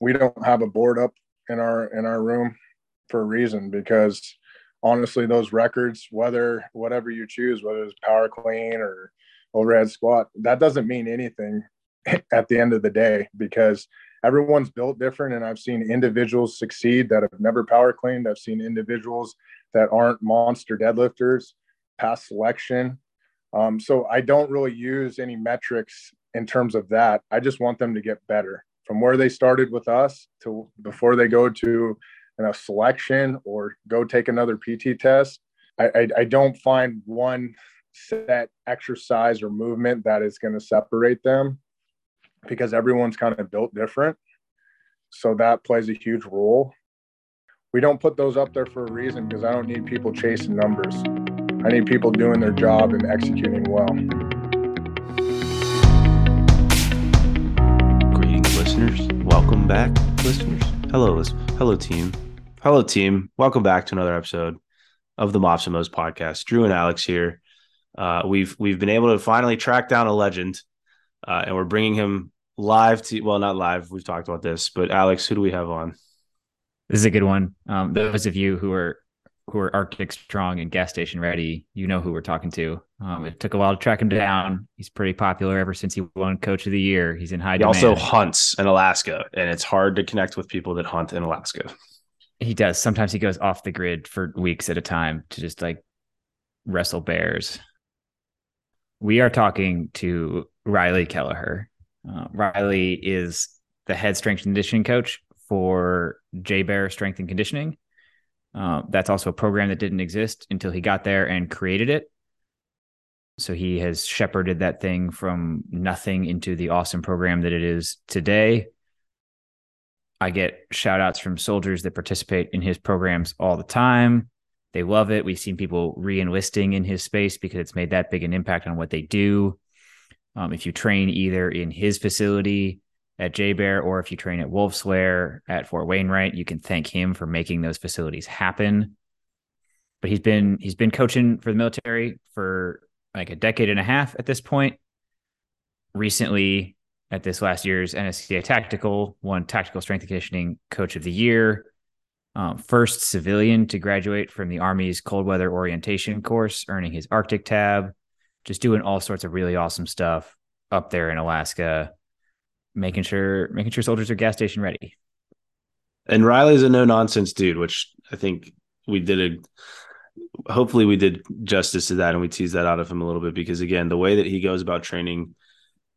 we don't have a board up in our in our room for a reason because honestly those records whether whatever you choose whether it's power clean or overhead squat that doesn't mean anything at the end of the day because everyone's built different. And i've seen individuals succeed that have never power cleaned i've seen individuals that aren't monster deadlifters past selection. Um, so i don't really use any metrics in terms of that. I just want them to get better from where they started with us to before they go to you know, selection or go take another pt test I, I, I don't find one set exercise or movement that is going to separate them because everyone's kind of built different. So that plays a huge role. We don't put those up there for a reason because I don't need people chasing numbers. I need people doing their job and executing well. Back, listeners. Hello, hello, team. Hello, team. Welcome back to another episode of the Mops and Mo's podcast. Drew and Alex here. Uh, we've we've been able to finally track down a legend uh, and we're bringing him live to well, not live. We've talked about this, but Alex, who do we have on? This is a good one. Um, those of you who are who are Arctic strong and gas station ready, you know who we're talking to. Um, it took a while to track him down. He's pretty popular ever since he won Coach of the Year. He's in high. He demand. also hunts in Alaska, and it's hard to connect with people that hunt in Alaska. He does. Sometimes he goes off the grid for weeks at a time to just like wrestle bears. We are talking to Reilly Kelleher. Uh, Reilly is the head strength and conditioning coach for JBER Strength and Conditioning. Uh, that's also a program that didn't exist until he got there and created it. So he has shepherded that thing from nothing into the awesome program that it is today. I get shout outs from soldiers that participate in his programs all the time. They love it. We've seen people re enlisting in his space because it's made that big an impact on what they do. Um, if you train either in his facility at JBER or if you train at Wolf's Lair at Fort Wainwright, you can thank him for making those facilities happen. But he's been he's been coaching for the military for like a decade and a half at this point. Recently, at this last year's NSCA Tactical, won Tactical Strength and Conditioning Coach of the Year. Um, first civilian to graduate from the Army's cold weather orientation course, earning his Arctic tab just doing all sorts of really awesome stuff up there in Alaska, making sure making sure soldiers are gas station ready. And Reilly's a no nonsense dude, which I think we did a hopefully we did justice to that and we teased that out of him a little bit because again, the way that he goes about training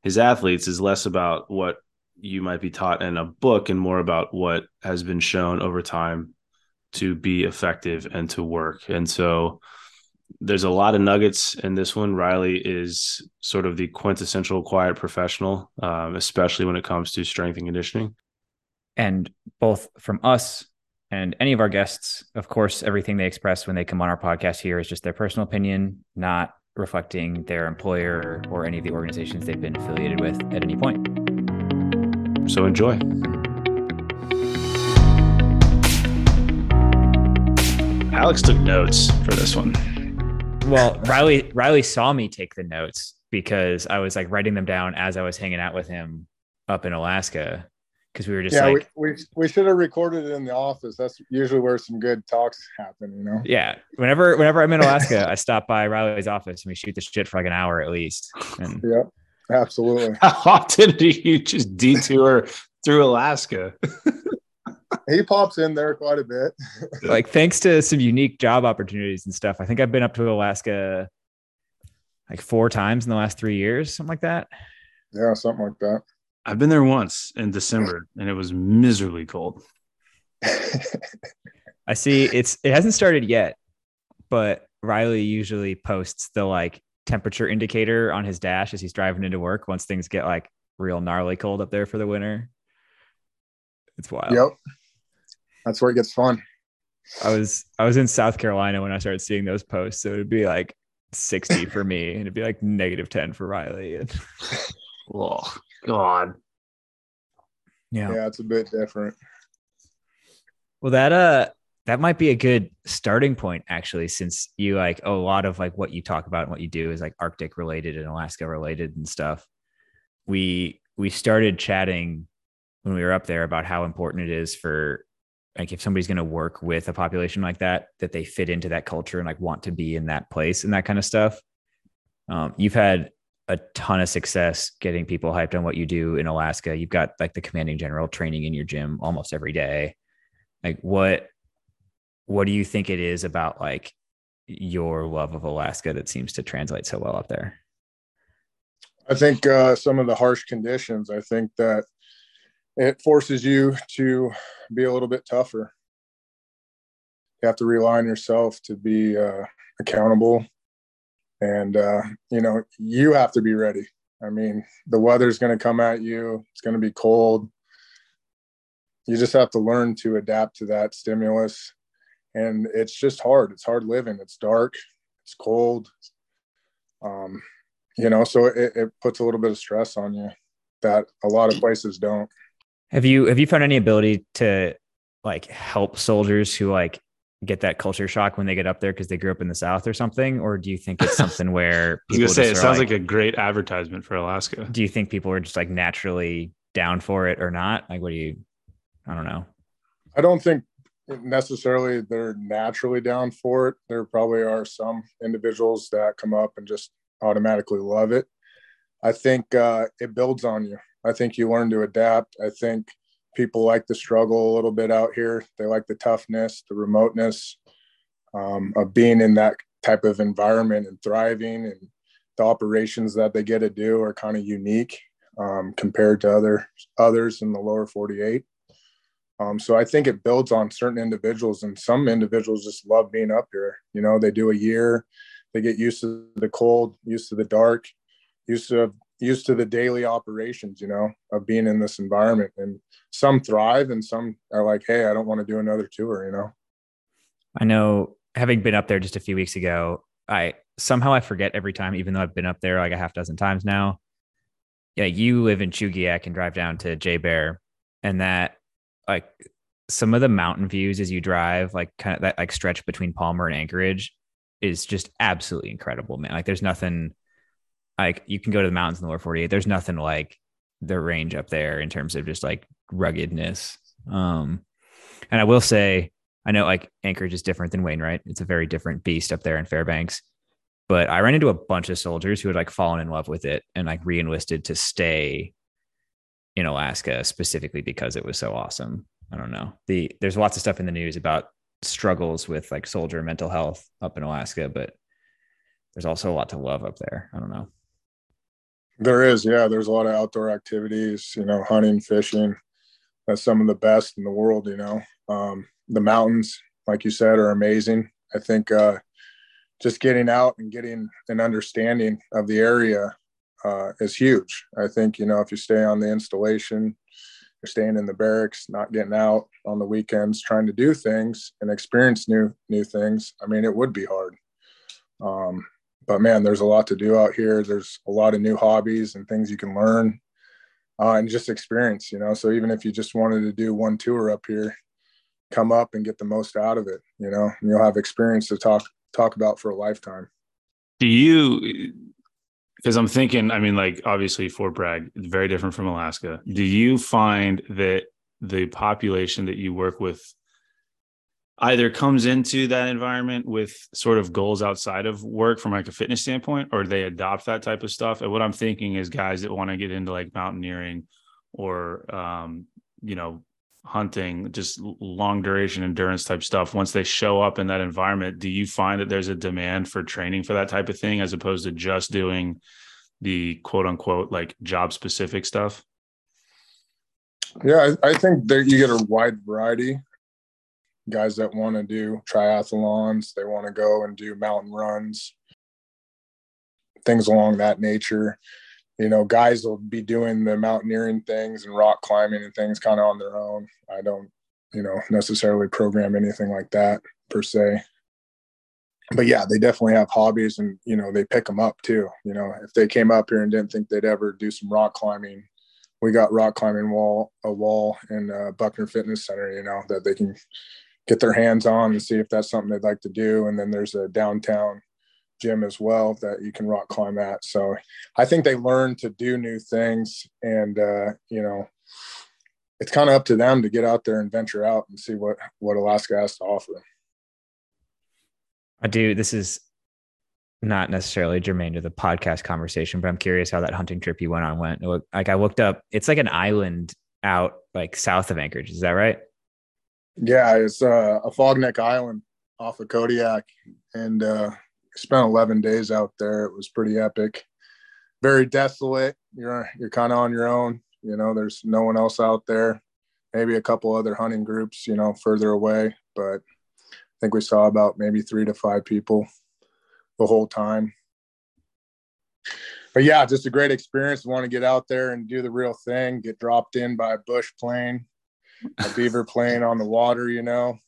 his athletes is less about what you might be taught in a book and more about what has been shown over time to be effective and to work. And so there's a lot of nuggets in this one. Reilly is sort of the quintessential quiet professional, um, especially when it comes to strength and conditioning. And both from us and any of our guests, of course, everything they express when they come on our podcast here is just their personal opinion, not reflecting their employer or any of the organizations they've been affiliated with at any point. So enjoy. Alex took notes for this one well, Reilly Reilly saw me take the notes because I was like writing them down as I was hanging out with him up in Alaska because we were just yeah, like we, we, we should have recorded it in the office. That's usually where some good talks happen, you know. Yeah, whenever whenever I'm in Alaska, I stop by Reilly's office and we shoot the shit for like an hour at least. And yeah, absolutely. How often do you just detour through Alaska? he pops in there quite a bit. like thanks to some unique job opportunities and stuff. I think I've been up to Alaska like four times in the last three years, something like that. Yeah, something like that. I've been there once in December and it was miserably cold. I see it's it hasn't started yet, but Reilly usually posts the like temperature indicator on his dash as he's driving into work once things get like real gnarly cold up there for the winter. It's wild. Yep that's where it gets fun. I was I was in South Carolina when I started seeing those posts, so it'd be like 60 for me, and it'd be like negative 10 for Reilly. And oh God. Yeah. Yeah, it's a bit different. Well, that uh that might be a good starting point actually, since you like a lot of like what you talk about and what you do is like Arctic related and Alaska related and stuff. We we started chatting when we were up there about how important it is for like if somebody's going to work with a population like that that they fit into that culture and like want to be in that place and that kind of stuff um, you've had a ton of success getting people hyped on what you do in alaska. You've got like the commanding general training in your gym almost every day. Like what what do you think it is about like your love of alaska that seems to translate so well up there? I think uh, some of the harsh conditions. I think that it forces you to be a little bit tougher. You have to rely on yourself to be uh, accountable. And, uh, you know, you have to be ready. I mean, the weather's going to come at you, it's going to be cold. You just have to learn to adapt to that stimulus. And it's just hard. It's hard living. It's dark, it's cold. Um, you know, so it, it puts a little bit of stress on you that a lot of places don't. Have you have you found any ability to like help soldiers who like get that culture shock when they get up there because they grew up in the South or something? Or do you think it's something where I was gonna say it sounds like, like, a great advertisement for Alaska. Do you think people are just like naturally down for it or not? Like, what do you? I don't know. I don't think necessarily they're naturally down for it. There probably are some individuals that come up and just automatically love it. I think uh, it builds on you. I think you learn to adapt. I think people like the struggle a little bit out here. They like the toughness, the remoteness um, of being in that type of environment and thriving. And the operations that they get to do are kind of unique um, compared to other others in the lower 48. Um, so I think it builds on certain individuals, and some individuals just love being up here. You know, they do a year, they get used to the cold, used to the dark, used to used to the daily operations, you know, of being in this environment. And some thrive and some are like, hey, I don't want to do another tour, you know. I know having been up there just a few weeks ago, I somehow I forget every time, even though I've been up there like a half dozen times now. Yeah, you live in Chugiak and drive down to JBER, and that like some of the mountain views as you drive, like kind of that like stretch between Palmer and Anchorage, is just absolutely incredible, man. Like there's nothing like you can go to the mountains in the lower 48 there's nothing like the range up there in terms of just like ruggedness. Um and i will say i know like anchorage is different than wainwright it's a very different beast up there in fairbanks. But i ran into a bunch of soldiers who had like fallen in love with it and like re-enlisted to stay in alaska specifically because it was so awesome. I don't know. The there's lots of stuff in the news about struggles with like soldier mental health up in alaska but there's also a lot to love up there. I don't know there is, yeah. There's a lot of outdoor activities, you know, hunting, fishing. That's some of the best in the world, you know. Um, the mountains, like you said, are amazing. I think uh, just getting out and getting an understanding of the area uh, is huge. I think, you know, if you stay on the installation, you're staying in the barracks, not getting out on the weekends, trying to do things and experience new new things. I mean, it would be hard. Um, but man, there's a lot to do out here. There's a lot of new hobbies and things you can learn uh, and just experience, you know. So even if you just wanted to do one tour up here, come up and get the most out of it, you know, and you'll have experience to talk talk about for a lifetime. Do you because I'm thinking, I mean, like obviously Fort Bragg, very different from Alaska. Do you find that the population that you work with either comes into that environment with sort of goals outside of work from like a fitness standpoint or they adopt that type of stuff. And what i'm thinking is guys that want to get into like mountaineering or um, you know hunting just long duration endurance type stuff. Once they show up in that environment do you find that there's a demand for training for that type of thing as opposed to just doing the quote unquote like job specific stuff? Yeah I, I think that you get a wide variety guys that want to do triathlons, they want to go and do mountain runs, things along that nature. You know, guys will be doing the mountaineering things and rock climbing and things kind of on their own. I don't, you know, necessarily program anything like that per se. But yeah, they definitely have hobbies and, you know, they pick them up too. You know, if they came up here and didn't think they'd ever do some rock climbing, we got rock climbing wall, a wall in uh, Buckner Fitness Center, you know, that they can get their hands on and see if that's something they'd like to do. And then there's a downtown gym as well that you can rock climb at. So I think they learn to do new things and, uh, you know, it's kind of up to them to get out there and venture out and see what what Alaska has to offer. I do. This is not necessarily germane to the podcast conversation, but I'm curious how that hunting trip you went on went. Like I looked up, it's like an island out like south of Anchorage. Is that right? Yeah, it's uh, Afognak Island off of Kodiak, and uh, spent 11 days out there. It was pretty epic. Very desolate. You're you're kind of on your own. You know, there's no one else out there. Maybe a couple other hunting groups, you know, further away, but I think we saw about maybe three to five people the whole time. But yeah, just a great experience. Want to get out there and do the real thing. Get dropped in by a bush plane, a beaver plane on the water. You know,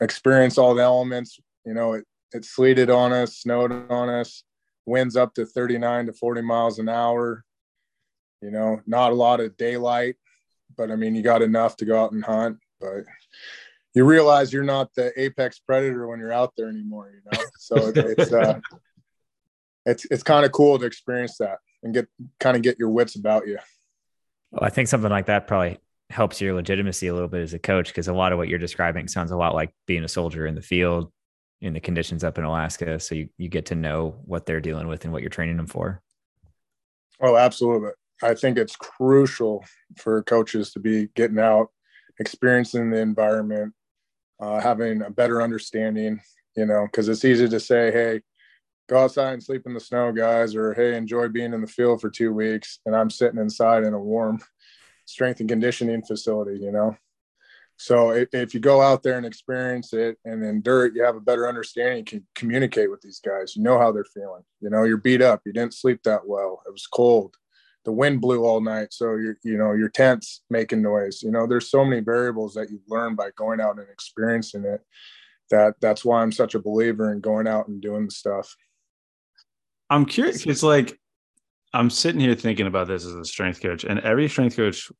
experience all the elements. You know, it it sleeted on us, snowed on us, winds up to 39 to 40 miles an hour. You know, not a lot of daylight, but I mean, you got enough to go out and hunt. But you realize you're not the apex predator when you're out there anymore. You know, so it's uh, it's it's kind of cool to experience that and get kind of get your wits about you. Well, I think something like that probably helps your legitimacy a little bit as a coach because a lot of what you're describing sounds a lot like being a soldier in the field in the conditions up in Alaska. So you, you get to know what they're dealing with and what you're training them for. Oh, absolutely. I think it's crucial for coaches to be getting out, experiencing the environment, uh, having a better understanding, you know, because it's easy to say, hey, go outside and sleep in the snow, guys, or hey, enjoy being in the field for two weeks. And I'm sitting inside in a warm strength and conditioning facility, you know. So if, if, you go out there and experience it and endure it, you have a better understanding. You can communicate with these guys. You know how they're feeling. You know, you're beat up. You didn't sleep that well. It was cold. The wind blew all night. So you're, you know, your tent's making noise. You know, there's so many variables that you learn by going out and experiencing it. That that's why I'm such a believer in going out and doing the stuff. I'm curious. It's like I'm sitting here thinking about this as a strength coach, and every strength coach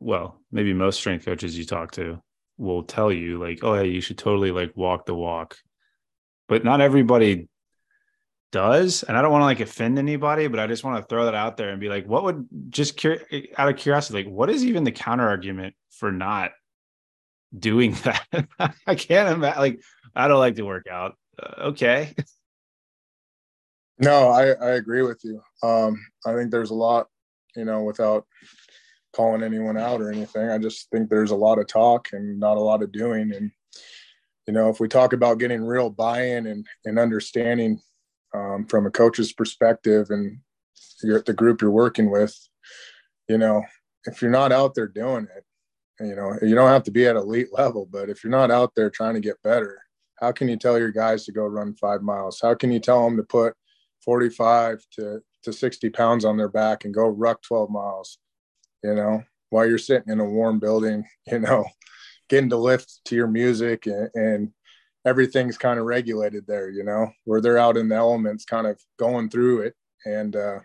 well, maybe most strength coaches you talk to will tell you like, oh, hey, you should totally like walk the walk. But not everybody does. And I don't want to like offend anybody, but I just want to throw that out there and be like, what would just cur- out of curiosity, like, what is even the counter argument for not doing that? I can't imagine. Like, I don't like to work out. Uh, okay. No, I, I agree with you. Um, I think there's a lot, you know, without calling anyone out or anything. I just think there's a lot of talk and not a lot of doing. And, you know, if we talk about getting real buy in and, and understanding um, from a coach's perspective and you're the group you're working with, you know, if you're not out there doing it, you know, you don't have to be at elite level, but if you're not out there trying to get better, how can you tell your guys to go run five miles? How can you tell them to put 45 to, to 60 pounds on their back and go ruck 12 miles? you know, while you're sitting in a warm building, you know, getting to lift to your music and, and everything's kind of regulated there, you know, where they're out in the elements kind of going through it. And, uh,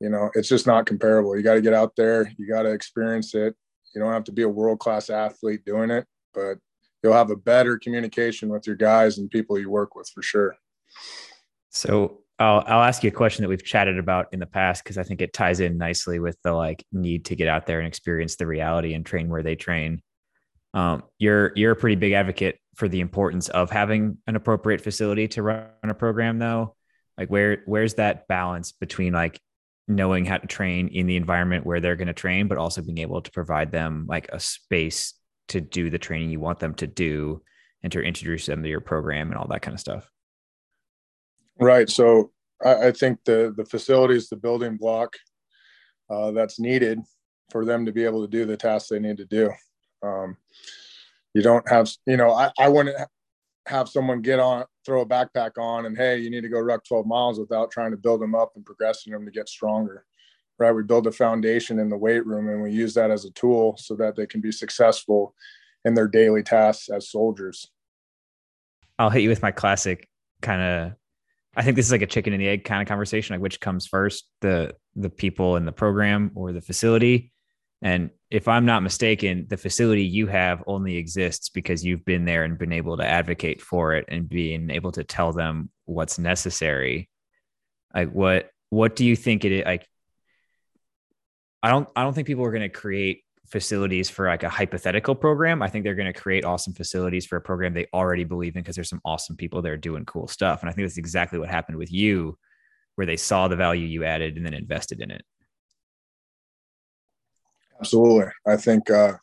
you know, it's just not comparable. You got to get out there, you got to experience it. You don't have to be a world class athlete doing it, but you'll have a better communication with your guys and people you work with for sure. So, I'll I'll ask you a question that we've chatted about in the past because I think it ties in nicely with the like need to get out there and experience the reality and train where they train. Um, you're you're a pretty big advocate for the importance of having an appropriate facility to run a program, though. Like where where's that balance between like knowing how to train in the environment where they're going to train, but also being able to provide them like a space to do the training you want them to do and to introduce them to your program and all that kind of stuff. Right. So I, I think the the facility is the building block uh, that's needed for them to be able to do the tasks they need to do. Um, you don't have, you know, I, I wouldn't have someone get on, throw a backpack on, and hey, you need to go ruck 12 miles without trying to build them up and progressing them to get stronger. Right. We build a foundation in the weight room and we use that as a tool so that they can be successful in their daily tasks as soldiers. I'll hit you with my classic kind of I think this is like a chicken and the egg kind of conversation, like which comes first, the the people in the program or the facility. And if I'm not mistaken, the facility you have only exists because you've been there and been able to advocate for it and being able to tell them what's necessary. Like what what do you think it is like I don't I don't think people are going to create facilities for like a hypothetical program. I think they're going to create awesome facilities for a program they already believe in because there's some awesome people there doing cool stuff. And I think that's exactly what happened with you, where they saw the value you added and then invested in it. Absolutely. I think uh,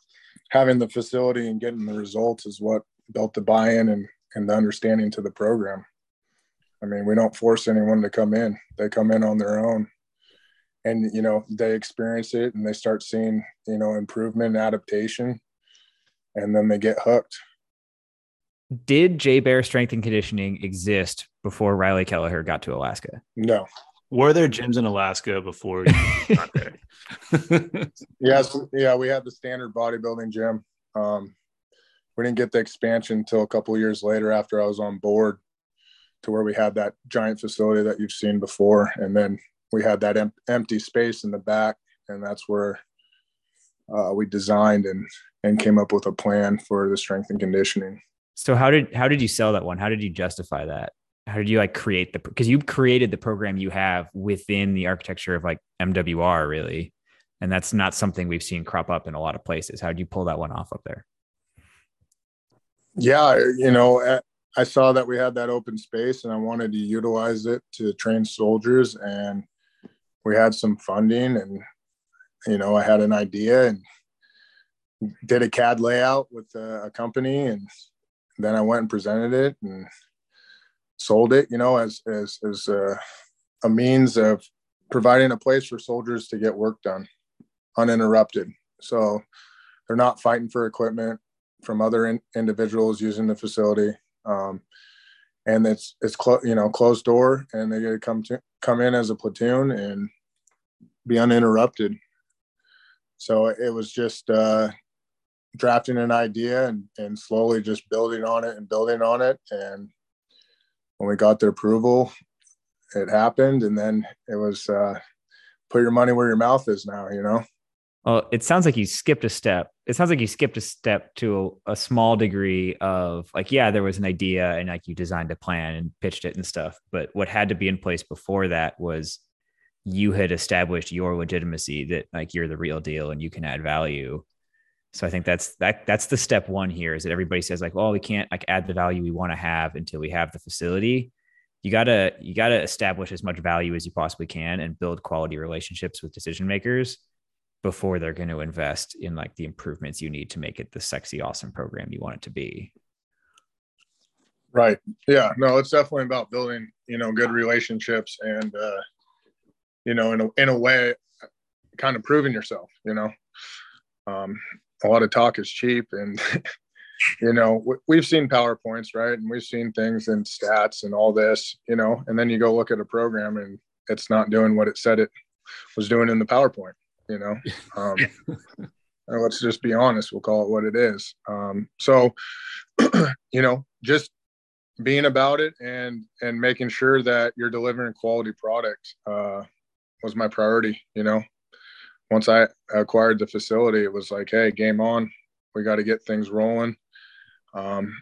having the facility and getting the results is what built the buy-in and, and the understanding to the program. I mean, we don't force anyone to come in. They come in on their own and you know they experience it and they start seeing you know improvement and adaptation and then they get hooked. Did JBER strength and conditioning exist before reilly kelleher got to alaska? No. Were there gyms in alaska before you got there? Yes yeah we had the standard bodybuilding gym. Um, we didn't get the expansion until a couple years later after i was on board to where we had that giant facility that you've seen before. And then we had that em- empty space in the back, and that's where uh, we designed and and came up with a plan for the strength and conditioning. So how did how did you sell that one? How did you justify that? How did you like create the because you created the program you have within the architecture of like MWR really, and that's not something we've seen crop up in a lot of places. How did you pull that one off up there? Yeah, you know, I saw that we had that open space, and I wanted to utilize it to train soldiers and we had some funding and you know i had an idea and did a cad layout with a, a company and then i went and presented it and sold it you know as as as a, a means of providing a place for soldiers to get work done uninterrupted. So they're not fighting for equipment from other in, individuals using the facility. Um, and it's it's clo- you know closed door and they get to come to come in as a platoon and be uninterrupted. So it was just uh, drafting an idea and, and slowly just building on it and building on it. And when we got the approval it happened and then it was uh, put your money where your mouth is now you know well, it sounds like you skipped a step. It sounds like you skipped a step to a, a, small degree of like, yeah, there was an idea and like you designed a plan and pitched it and stuff. But what had to be in place before that was you had established your legitimacy that like you're the real deal and you can add value. So I think that's that that's the step one here is that everybody says like, well, we can't like add the value we want to have until we have the facility. You gotta you gotta establish as much value as you possibly can and build quality relationships with decision makers before they're going to invest in like the improvements you need to make it the sexy, awesome program you want it to be. Right. Yeah. No, it's definitely about building, you know, good relationships and, uh, you know, in a, in a way, kind of proving yourself, you know, um, a lot of talk is cheap and, you know, we've seen PowerPoints, right. And we've seen things and stats and all this, you know, and then you go look at a program and it's not doing what it said it was doing in the PowerPoint you know? Um, let's just be honest we'll call it what it is. Um, so you know just being about it and and making sure that you're delivering quality product uh, was my priority you know? Once i acquired the facility it was like hey game on. We got to get things rolling. Um,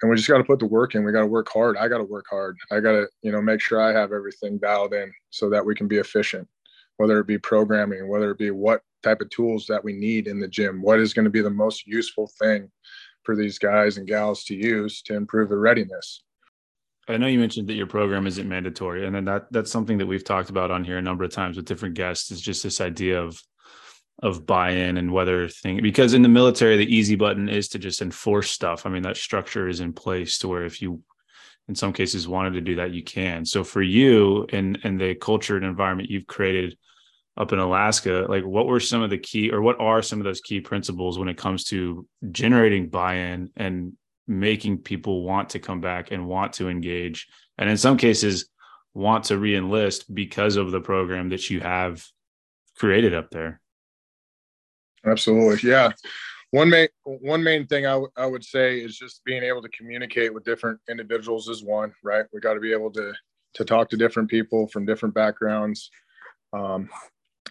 and we just got to put the work in. We got to work hard. I got to work hard. I got to you know make sure i have everything dialed in so that we can be efficient whether it be programming, whether it be what type of tools that we need in the gym, what is going to be the most useful thing for these guys and gals to use to improve their readiness. I know you mentioned that your program isn't mandatory, and then that that's something that we've talked about on here a number of times with different guests. Is just this idea of of buy-in and whether thing because in the military the easy button is to just enforce stuff. I mean that structure is in place to where if you in some cases wanted to do that you can. So for you and and the culture and environment you've created up in alaska like what were some of the key or what are some of those key principles when it comes to generating buy-in and making people want to come back and want to engage? And in some cases want to re-enlist because of the program that you have created up there. Absolutely. Yeah one main one main thing I, w- I would say is just being able to communicate with different individuals is one right? We got to be able to to talk to different people from different backgrounds um,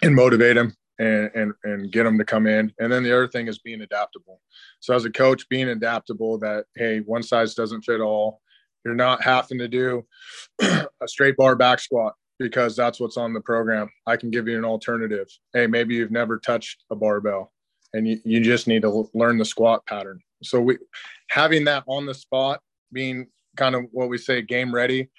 and motivate them and, and and get them to come in. And then the other thing is being adaptable. So as a coach being adaptable that hey one size doesn't fit all. You're not having to do a straight bar back squat because that's what's on the program. I can give you an alternative. Hey, maybe you've never touched a barbell and you, you just need to learn the squat pattern. So we having that on the spot, being kind of what we say game ready,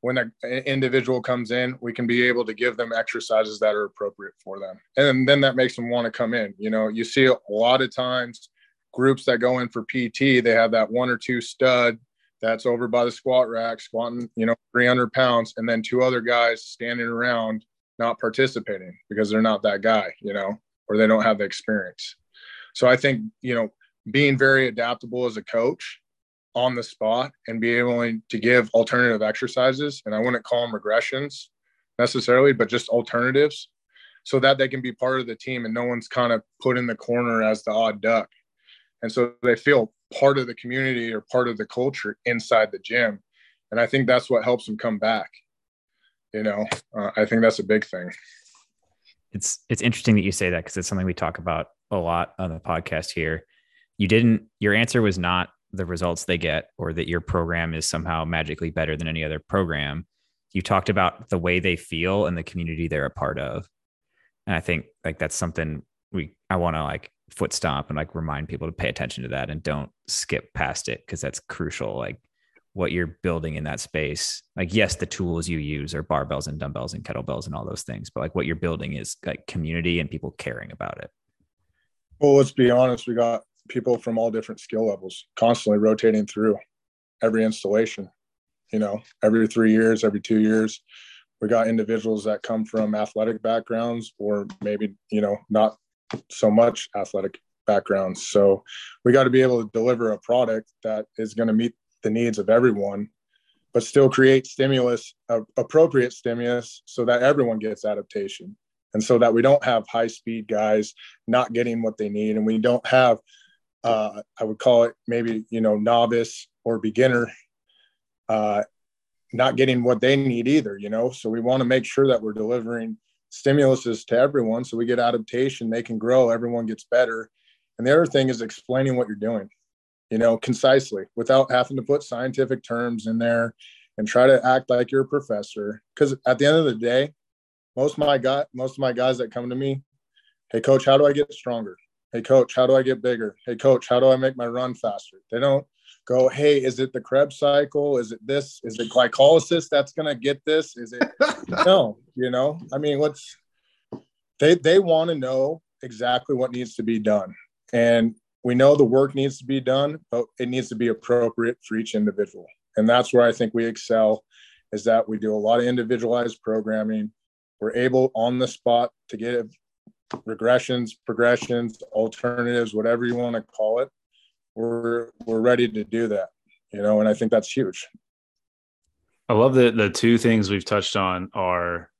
when an individual comes in, we can be able to give them exercises that are appropriate for them. And then that makes them want to come in. You know, you see a lot of times groups that go in for PT, they have that one or two stud that's over by the squat rack, squatting, you know, 300 pounds, and then two other guys standing around not participating because they're not that guy, you know, or they don't have the experience. So I think, you know, being very adaptable as a coach on the spot and be able to give alternative exercises, and I wouldn't call them regressions necessarily, but just alternatives so that they can be part of the team and no one's kind of put in the corner as the odd duck. And so they feel part of the community or part of the culture inside the gym. And I think that's what helps them come back. You know, uh, I think that's a big thing. It's it's interesting that you say that because it's something we talk about a lot on the podcast here. You didn't. Your answer was not the results they get, or that your program is somehow magically better than any other program. You talked about the way they feel and the community they're a part of, and I think like that's something we I want to like foot stomp and like remind people to pay attention to that and don't skip past it because that's crucial. Like what you're building in that space. Like, yes, the tools you use are barbells and dumbbells and kettlebells and all those things, but like what you're building is like community and people caring about it. Well, let's be honest, we got people from all different skill levels constantly rotating through every installation, you know, every three years, every two years. We got individuals that come from athletic backgrounds or maybe, you know, not so much athletic backgrounds. So we got to be able to deliver a product that is going to meet the needs of everyone, but still create stimulus, uh, appropriate stimulus, so that everyone gets adaptation. And so that we don't have high speed guys not getting what they need. And we don't have, uh, I would call it maybe, you know, novice or beginner uh, not getting what they need either, you know? So we want to make sure that we're delivering stimuluses to everyone so we get adaptation they can grow everyone gets better and the other thing is explaining what you're doing you know concisely without having to put scientific terms in there and try to act like you're a professor because at the end of the day most of my guy most of my guys that come to me hey coach how do i get stronger hey coach how do i get bigger hey coach how do i make my run faster they don't go, hey, is it the Krebs cycle? Is it this? Is it glycolysis that's going to get this? Is it no? You know, I mean, what's they they want to know exactly what needs to be done, and we know the work needs to be done, but it needs to be appropriate for each individual, and that's where I think we excel. Is that we do a lot of individualized programming. We're able on the spot to get regressions, progressions, alternatives, whatever you want to call it, we're we're ready to do that you know and i think that's huge i love that the two things we've touched on are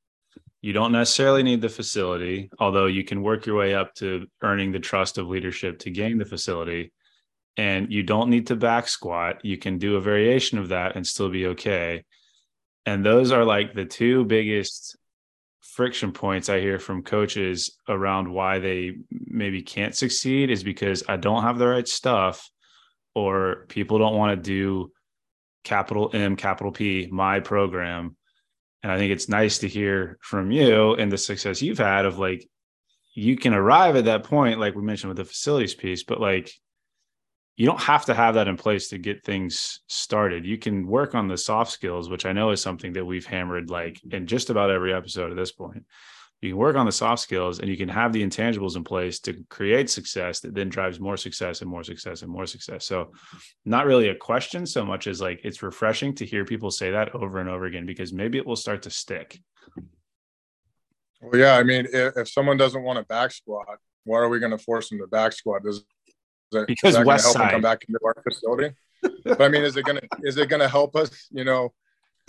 you don't necessarily need the facility although you can work your way up to earning the trust of leadership to gain the facility. And you don't need to back squat. You can do a variation of that and still be okay. And those are like the two biggest friction points I hear from coaches around why they maybe can't succeed is because I don't have the right stuff or people don't want to do capital M, capital P, my program. And I think it's nice to hear from you and the success you've had of like, you can arrive at that point, like we mentioned with the facilities piece, but like you don't have to have that in place to get things started. You can work on the soft skills, which I know is something that we've hammered like in just about every episode at this point. You can work on the soft skills and you can have the intangibles in place to create success that then drives more success and more success and more success. So, not really a question so much as like it's refreshing to hear people say that over and over again because maybe it will start to stick. Well, yeah. I mean, if, if someone doesn't want a back squat, why are we going to force them to back squat? Does that, because that West help Side. come back into our facility. but I mean, is it gonna is it gonna help us? You know,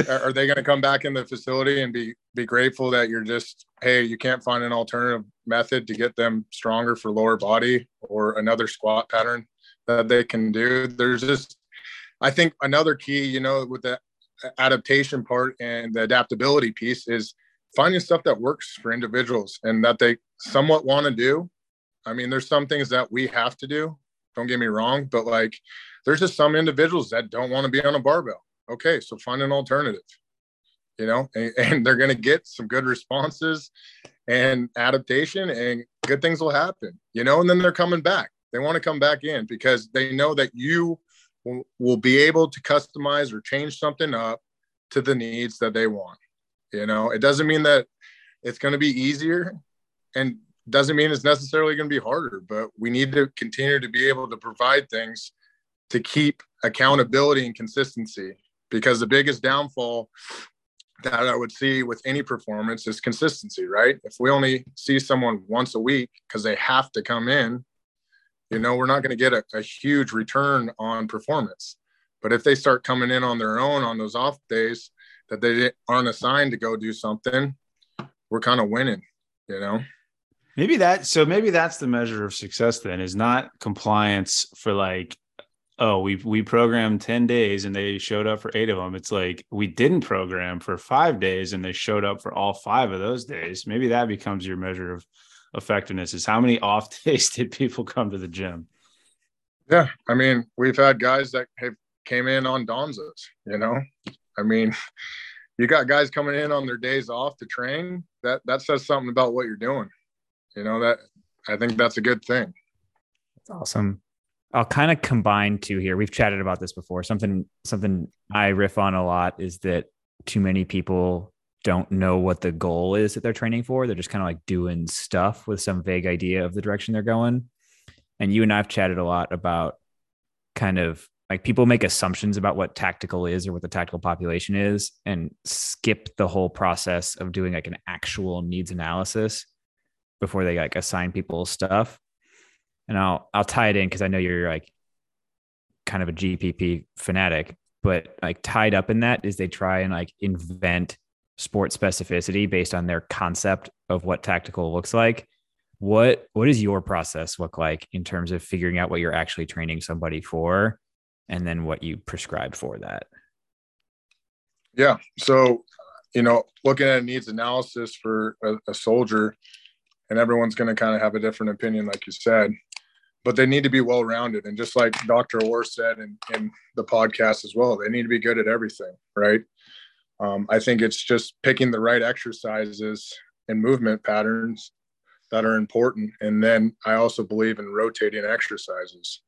are they gonna come back in the facility and be be grateful that you're just hey, you can't find an alternative method to get them stronger for lower body or another squat pattern that they can do? There's just I think another key, you know, with the adaptation part and the adaptability piece is finding stuff that works for individuals and that they somewhat want to do. I mean, there's some things that we have to do don't get me wrong, but like there's just some individuals that don't want to be on a barbell. Okay, so find an alternative. you know, and, and they're going to get some good responses and adaptation and good things will happen, you know, and then they're coming back. They want to come back in because they know that you will, will be able to customize or change something up to the needs that they want. You know, it doesn't mean that it's going to be easier and doesn't mean it's necessarily going to be harder, but we need to continue to be able to provide things to keep accountability and consistency because the biggest downfall that I would see with any performance is consistency, right? If we only see someone once a week because they have to come in, you know, we're not going to get a, a, huge return on performance. But if they start coming in on their own on those off days that they aren't assigned to go do something, we're kind of winning, you know? Maybe that, so maybe that's the measure of success then is not compliance for like oh we we programmed 10 days and they showed up for eight of them it's like we didn't program for five days and they showed up for all five of those days. Maybe that becomes your measure of effectiveness is how many off days did people come to the gym? Yeah i mean we've had guys that have came in on DONSAs you know? I mean you got guys coming in on their days off to train that that says something about what you're doing. You know that i think that's a good thing. That's awesome I'll kind of combine two here. We've chatted about this before. Something something I riff on a lot is that too many people don't know what the goal is that they're training for. They're just kind of like doing stuff with some vague idea of the direction they're going. And you and I've chatted a lot about kind of like people make assumptions about what tactical is or what the tactical population is and skip the whole process of doing like an actual needs analysis before they like assign people stuff and I'll I'll tie it in because I know you're like kind of a GPP fanatic, but like tied up in that is they try and like invent sport specificity based on their concept of what tactical looks like. What what does your process look like in terms of figuring out what you're actually training somebody for, and then what you prescribe for that? Yeah, so you know, looking at needs analysis for a, a soldier, and everyone's going to kind of have a different opinion, like you said but they need to be well rounded. And just like Dr. Orr said in, in the podcast as well, they need to be good at everything, right? Um, I think it's just picking the right exercises and movement patterns that are important. And then I also believe in rotating exercises.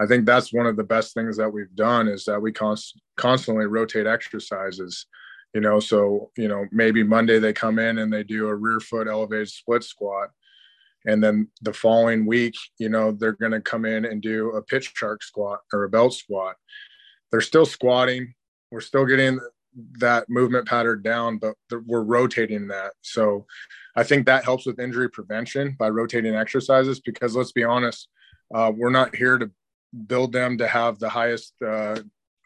I think that's one of the best things that we've done is that we const- constantly rotate exercises. You know, so you know maybe Monday they come in and they do a rear foot elevated split squat and then the following week you know they're going to come in and do a Pit Shark squat or a belt squat. They're still squatting. We're still getting that movement pattern down but we're rotating that. So i think that helps with injury prevention by rotating exercises because let's be honest uh, we're not here to build them to have the highest uh,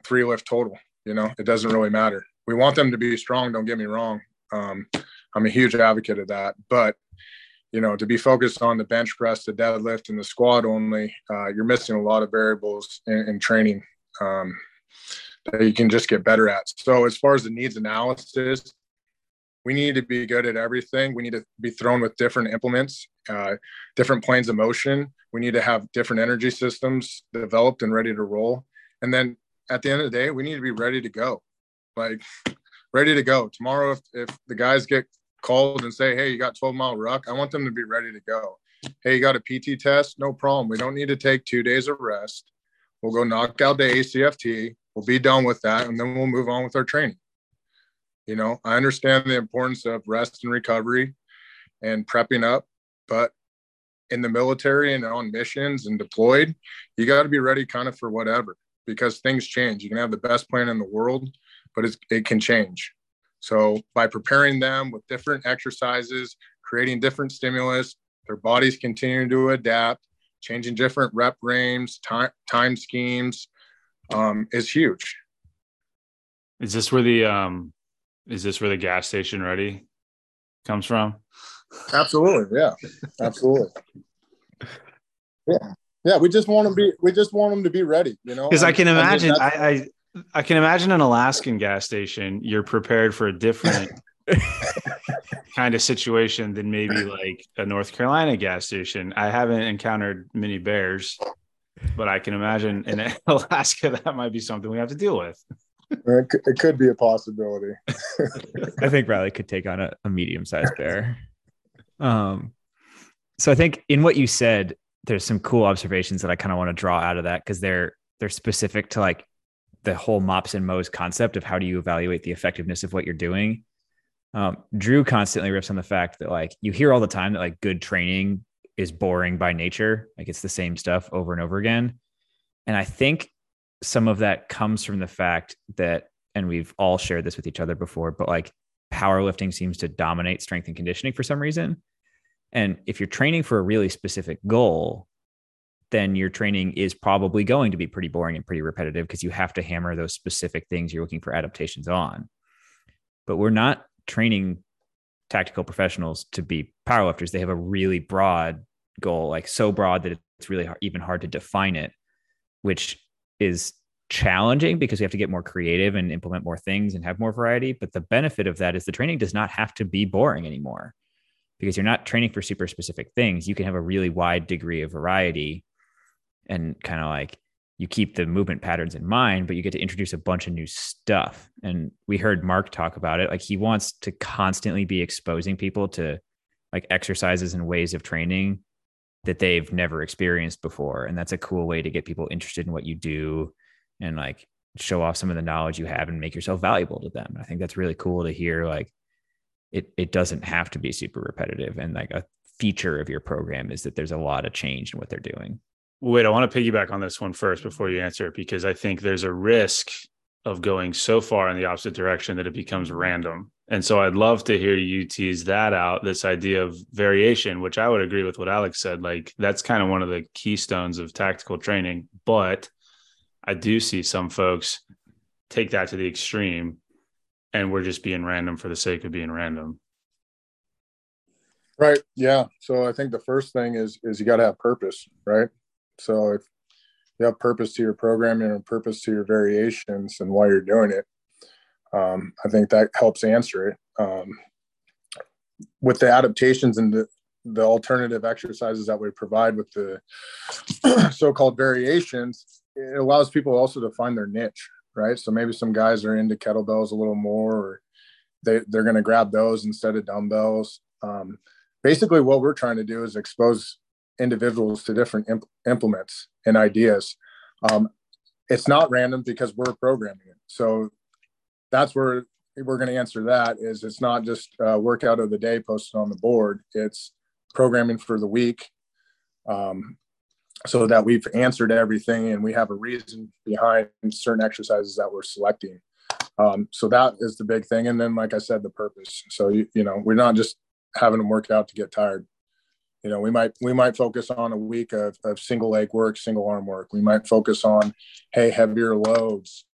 three lift total you know? It doesn't really matter. We want them to be strong don't get me wrong. Um, i'm a huge advocate of that but you know, to be focused on the bench press, the deadlift, and the squat only, uh, you're missing a lot of variables in, in training um, that you can just get better at. So, as far as the needs analysis, we need to be good at everything. We need to be thrown with different implements, uh, different planes of motion. We need to have different energy systems developed and ready to roll. And then at the end of the day, we need to be ready to go. Like, ready to go. Tomorrow, if, if the guys get called and say, hey, you got 12 mile ruck, I want them to be ready to go. Hey, you got a PT test? No problem. We don't need to take two days of rest. We'll go knock out the ACFT. We'll be done with that, and then we'll move on with our training. You know, I understand the importance of rest and recovery and prepping up, but in the military and on missions and deployed, you got to be ready kind of for whatever because things change. You can have the best plan in the world, but it can change. So by preparing them with different exercises, creating different stimulus, their bodies continue to adapt, changing different rep range, time time schemes um, is huge. Is this where the um, is this where the gas station ready comes from? Absolutely, yeah, absolutely. Yeah, yeah. We just want them to be. We just want them to be ready. You know, because I can imagine. I, I I can imagine an Alaskan gas station. You're prepared for a different kind of situation than maybe like a North Carolina gas station. I haven't encountered many bears, but I can imagine in Alaska that might be something we have to deal with. it could be a possibility. I think Reilly could take on a, a medium sized bear. Um, so I think in what you said, there's some cool observations that I kind of want to draw out of that because they're they're specific to like the whole MOPs and MOEs concept of how do you evaluate the effectiveness of what you're doing. Um, Drew constantly riffs on the fact that like you hear all the time that like good training is boring by nature, like it's the same stuff over and over again. And I think some of that comes from the fact that, and we've all shared this with each other before, but like powerlifting seems to dominate strength and conditioning for some reason. And if you're training for a really specific goal, then your training is probably going to be pretty boring and pretty repetitive because you have to hammer those specific things you're looking for adaptations on. But we're not training tactical professionals to be powerlifters. They have a really broad goal, like so broad that it's really hard, even hard to define it, which is challenging because we have to get more creative and implement more things and have more variety. But the benefit of that is the training does not have to be boring anymore because you're not training for super specific things. You can have a really wide degree of variety and kind of like you keep the movement patterns in mind, but you get to introduce a bunch of new stuff. And we heard Mark talk about it. Like he wants to constantly be exposing people to like exercises and ways of training that they've never experienced before. And that's a cool way to get people interested in what you do and like show off some of the knowledge you have and make yourself valuable to them. I think that's really cool to hear like it it doesn't have to be super repetitive and like a feature of your program is that there's a lot of change in what they're doing. Wait, I want to piggyback on this one first mm-hmm. before you answer it because I think there's a risk of going so far in the opposite direction that it becomes mm-hmm. random. And so I'd love to hear you tease that out this idea of variation, which I would agree with what Alex said. Like, that's kind of one of the keystones of tactical training. But I do see some folks take that to the extreme and we're just being random for the sake of being random. Right. Yeah. So I think the first thing is is you got to have purpose, right? So if you have purpose to your programming and purpose to your variations and why you're doing it, um, I think that helps answer it. Um, with the adaptations and the, the alternative exercises that we provide with the so-called variations, it allows people also to find their niche, right? So maybe some guys are into kettlebells a little more, or they, they're going to grab those instead of dumbbells. Um, basically, what we're trying to do is expose individuals to different imp- implements and ideas. Um, it's not random because we're programming it. So that's where we're going to answer that is it's not just a workout of the day posted on the board. It's programming for the week. Um, so that we've answered everything and we have a reason behind certain exercises that we're selecting. Um, so that is the big thing. And then, like I said, the purpose. So, you, you know, we're not just having them work out to get tired. You know, we might, we might focus on a week of, of single leg work, single arm work. We might focus on, Hey, heavier loads,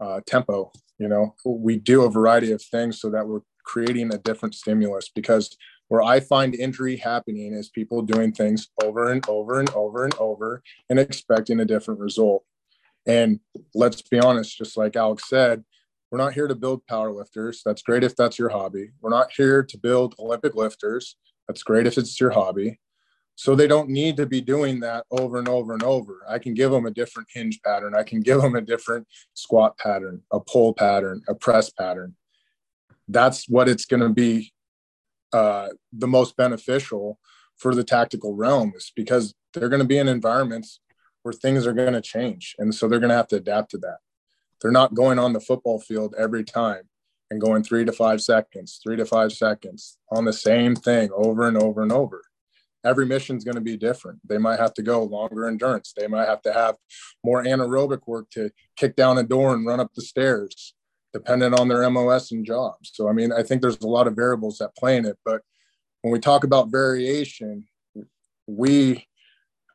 uh, tempo, you know, we do a variety of things so that we're creating a different stimulus because where I find injury happening is people doing things over and over and over and over and expecting a different result. And let's be honest, just like Alex said, we're not here to build power lifters. That's great if that's your hobby. We're not here to build Olympic lifters. That's great if it's your hobby. So they don't need to be doing that over and over and over. I can give them a different hinge pattern. I can give them a different squat pattern, a pull pattern, a press pattern. That's what it's going to be uh, the most beneficial for the tactical realm is because they're going to be in environments where things are going to change. And so they're going to have to adapt to that. They're not going on the football field every time and going three to five seconds, three to five seconds on the same thing over and over and over. Every mission is going to be different. They might have to go longer endurance. They might have to have more anaerobic work to kick down a door and run up the stairs dependent on their MOS and jobs. So, I mean, I think there's a lot of variables that play in it. But when we talk about variation, we,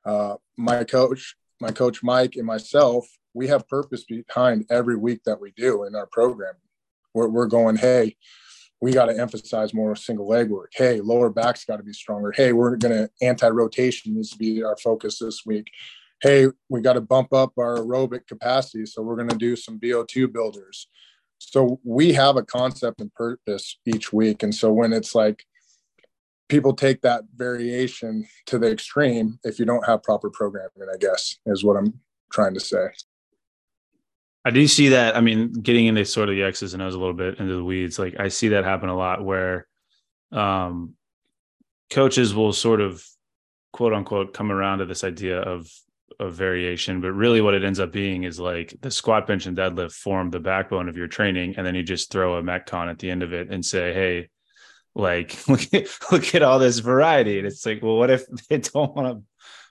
uh, my coach, my coach Mike, and myself, we have purpose behind every week that we do in our program. We're, we're going, hey, we got to emphasize more single leg work. Hey, lower back's got to be stronger. Hey, we're going to anti rotation needs to be our focus this week. Hey, we got to bump up our aerobic capacity. So we're going to do some VO2 builders so we have a concept and purpose each week and so when it's like people take that variation to the extreme if you don't have proper programming i guess is what i'm trying to say I do see that. I mean, getting into sort of the X's and O's a little bit into the weeds, like I see that happen a lot where um, coaches will sort of quote unquote come around to this idea of of variation, but really what it ends up being is like the squat, bench, and deadlift form the backbone of your training, and then you just throw a metcon at the end of it and say, "Hey, like look at look at all this variety." And it's like, well, what if they don't want to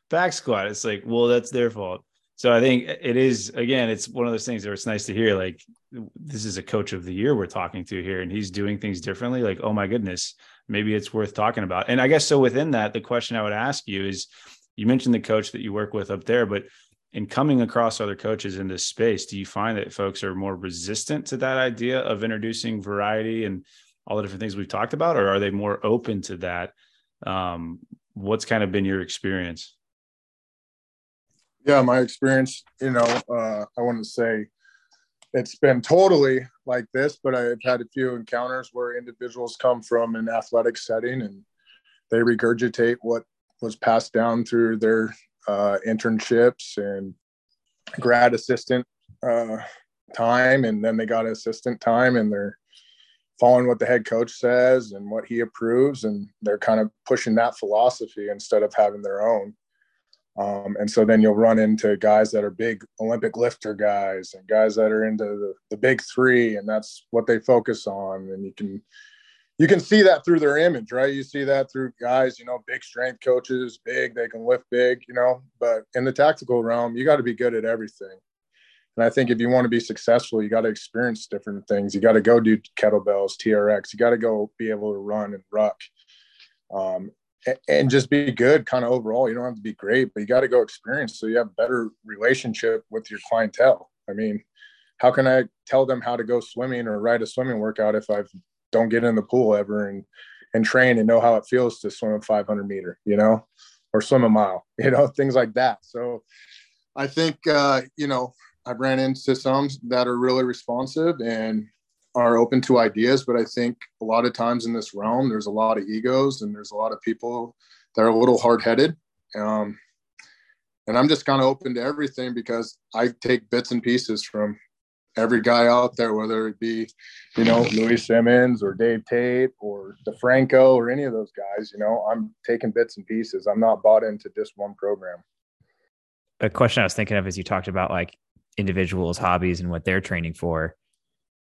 back squat? It's like, well, that's their fault. So I think it is again, it's one of those things where it's nice to hear like this is a coach of the year we're talking to here, and he's doing things differently. Like, oh my goodness, maybe it's worth talking about. And I guess so within that, the question I would ask you is you mentioned the coach that you work with up there, but in coming across other coaches in this space, do you find that folks are more resistant to that idea of introducing variety and all the different things we've talked about, or are they more open to that? Um, what's kind of been your experience? Yeah, my experience, you know, uh, I want to say it's been totally like this, but I've had a few encounters where individuals come from an athletic setting and they regurgitate what was passed down through their uh, internships and grad assistant uh, time, and then they got assistant time, and they're following what the head coach says and what he approves, and they're kind of pushing that philosophy instead of having their own. Um, and so then you'll run into guys that are big Olympic lifter guys and guys that are into the, the big three, and that's what they focus on. And you can you can see that through their image, right? You see that through guys, you know, big strength coaches, big, they can lift big, you know, but in the tactical realm, you got to be good at everything. And I think if you want to be successful, you got to experience different things. You got to go do kettlebells, TRX. You got to go be able to run and ruck, um, and, just be good, kind of overall. You don't have to be great, but you got to go experience so you have better relationship with your clientele. I mean, how can I tell them how to go swimming or ride a swimming workout if I've don't get in the pool ever and and train and know how it feels to swim a 500 meter, you know, or swim a mile, you know, things like that. So I think, uh, you know, I've ran into some that are really responsive and are open to ideas, but I think a lot of times in this realm, there's a lot of egos and there's a lot of people that are a little hard headed. Um, and I'm just kind of open to everything because I take bits and pieces from every guy out there, whether it be, you know, Louie Simmons or Dave Tate or DeFranco or any of those guys, you know, I'm taking bits and pieces. I'm not bought into just one program. A question I was thinking of as you talked about like individuals' hobbies and what they're training for.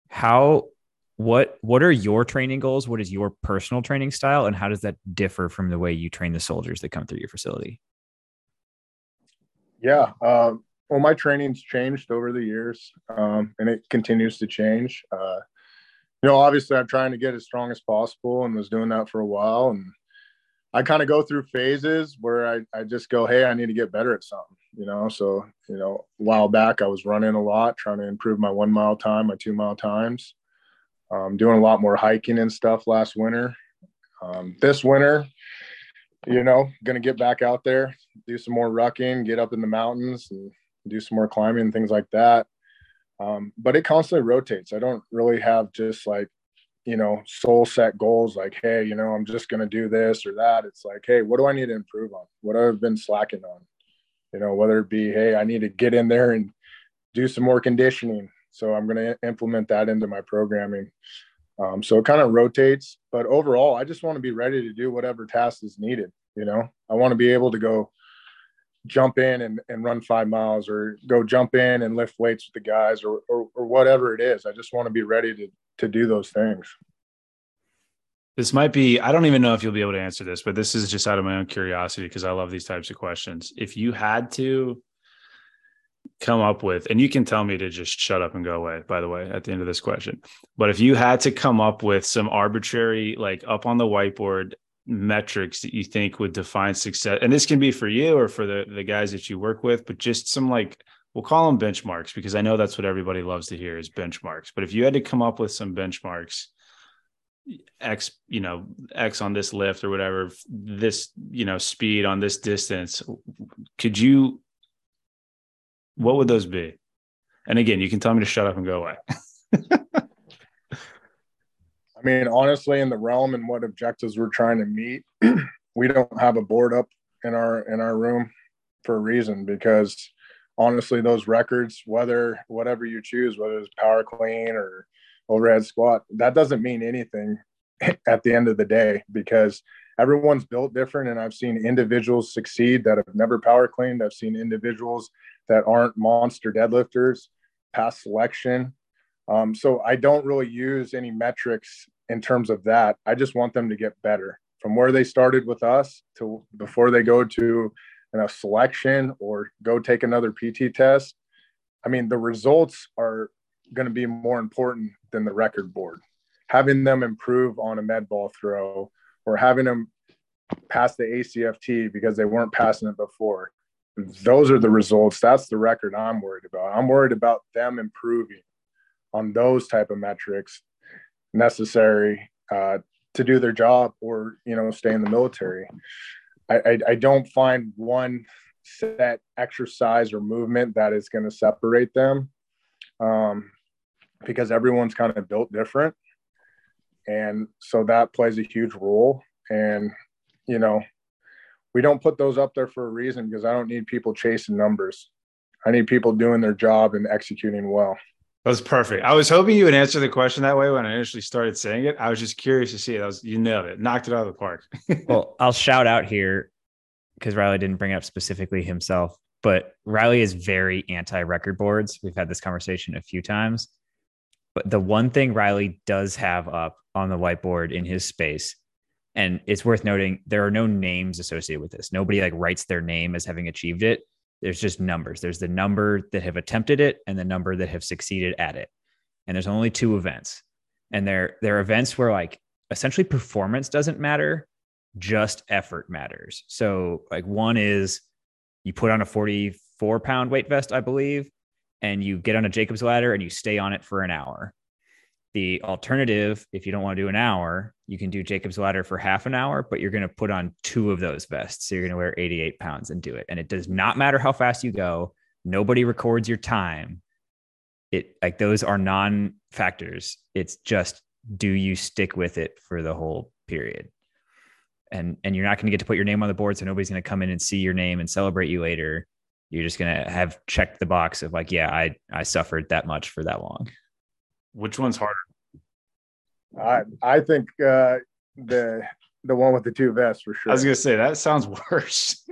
How what what are your training goals? What is your personal training style and how does that differ from the way you train the soldiers that come through your facility? Yeah, um, well, my training's changed over the years, um, and it continues to change. Uh, you know, obviously, I'm trying to get as strong as possible, and was doing that for a while. And I kind of go through phases where I, I just go, hey, I need to get better at something. You know, so you know, a while back I was running a lot, trying to improve my one mile time, my two mile times. Um, doing a lot more hiking and stuff last winter. Um, this winter, you know, gonna get back out there, do some more rucking, get up in the mountains, and do some more climbing and things like that. Um, but it constantly rotates. I don't really have just like, you know, soul set goals like, hey, you know, I'm just going to do this or that. It's like, hey, what do I need to improve on? What I've been slacking on? You know, whether it be, hey, I need to get in there and do some more conditioning. So I'm going to implement that into my programming. Um, so it kind of rotates, but overall, I just want to be ready to do whatever task is needed. You know, I want to be able to go jump in and, and run five miles or go jump in and lift weights with the guys or, or, or whatever it is. I just want to be ready to, to do those things. This might be, I don't even know if you'll be able to answer this, but this is just out of my own curiosity because I love these types of questions. If you had to come up with, and you can tell me to just shut up and go away, by the way, at the end of this question, but if you had to come up with some arbitrary, like up on the whiteboard, metrics that you think would define success and this can be for you or for the the guys that you work with but just some like we'll call them benchmarks because i know that's what everybody loves to hear is benchmarks. But if you had to come up with some benchmarks x you know x on this lift or whatever this you know speed on this distance could you what would those be? And again you can tell me to shut up and go away I mean, honestly, in the realm and what objectives we're trying to meet, we don't have a board up in our in our room for a reason because honestly, those records, whether whatever you choose, whether it's power clean or overhead squat, that doesn't mean anything at the end of the day because everyone's built different. And I've seen individuals succeed that have never power cleaned. I've seen individuals that aren't monster deadlifters pass selection. Um, so I don't really use any metrics in terms of that. I just want them to get better from where they started with us to before they go to you know, selection or go take another PT test. I mean, the results are going to be more important than the record board. Having them improve on a med ball throw or having them pass the ACFT because they weren't passing it before. Those are the results. That's the record I'm worried about. I'm worried about them improving on those type of metrics necessary uh, to do their job or you know stay in the military. I, I, I don't find one set exercise or movement that is going to separate them um, because everyone's kind of built different. And so that plays a huge role. And, you know, we don't put those up there for a reason because I don't need people chasing numbers. I need people doing their job and executing well. That was perfect. I was hoping you would answer the question that way when I initially started saying it. I was just curious to see it. I was you nailed it, knocked it out of the park. well, I'll shout out here because Reilly didn't bring up specifically himself, but Reilly is very anti record boards. We've had this conversation a few times. But the one thing Reilly does have up on the whiteboard in his space, and it's worth noting, there are no names associated with this. Nobody like writes their name as having achieved it there's just numbers. There's the number that have attempted it and the number that have succeeded at it. And there's only two events. And they're they're events where like essentially performance doesn't matter, just effort matters. So like one is you put on a 44 pound weight vest, I believe, and you get on a Jacob's ladder and you stay on it for an hour. The alternative, if you don't want to do an hour, you can do Jacob's ladder for half an hour, but you're going to put on two of those vests. So you're going to wear 88 pounds and do it. And it does not matter how fast you go. Nobody records your time. It like those are non factors. It's just do you stick with it for the whole period? And and you're not going to get to put your name on the board, so nobody's going to come in and see your name and celebrate you later. You're just going to have checked the box of like, yeah, I I suffered that much for that long. Which one's harder? I I think uh, the the one with the two vests for sure. I was gonna say that sounds worse.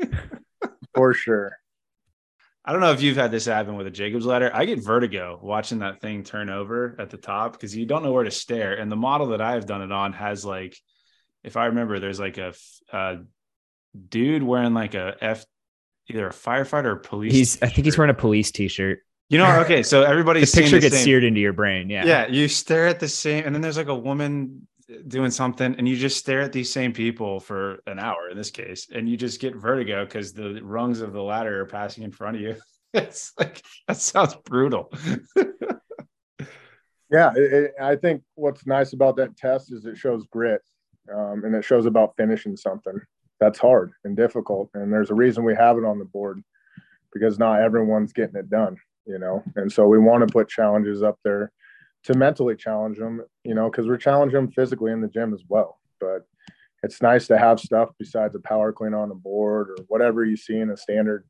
for sure. I don't know if you've had this happen with a Jacob's ladder. I get vertigo watching that thing turn over at the top because you don't know where to stare. And the model that I've done it on has like, if I remember, there's like a, a dude wearing like a F, either a firefighter or police. He's, t-shirt. I think he's wearing a police t-shirt. You know, okay, so everybody's the picture the gets same. seared into your brain. Yeah. Yeah, you stare at the same, and then there's like a woman doing something, and you just stare at these same people for an hour in this case, and you just get vertigo because the rungs of the ladder are passing in front of you. It's like that sounds brutal. yeah, it, it, I think what's nice about that test is it shows grit, um, and it shows about finishing something that's hard and difficult, and there's a reason we have it on the board because not everyone's getting it done you know? And so we want to put challenges up there to mentally challenge them you know because we're challenging them physically in the gym as well. But it's nice to have stuff besides a power clean on the board or whatever you see in a standard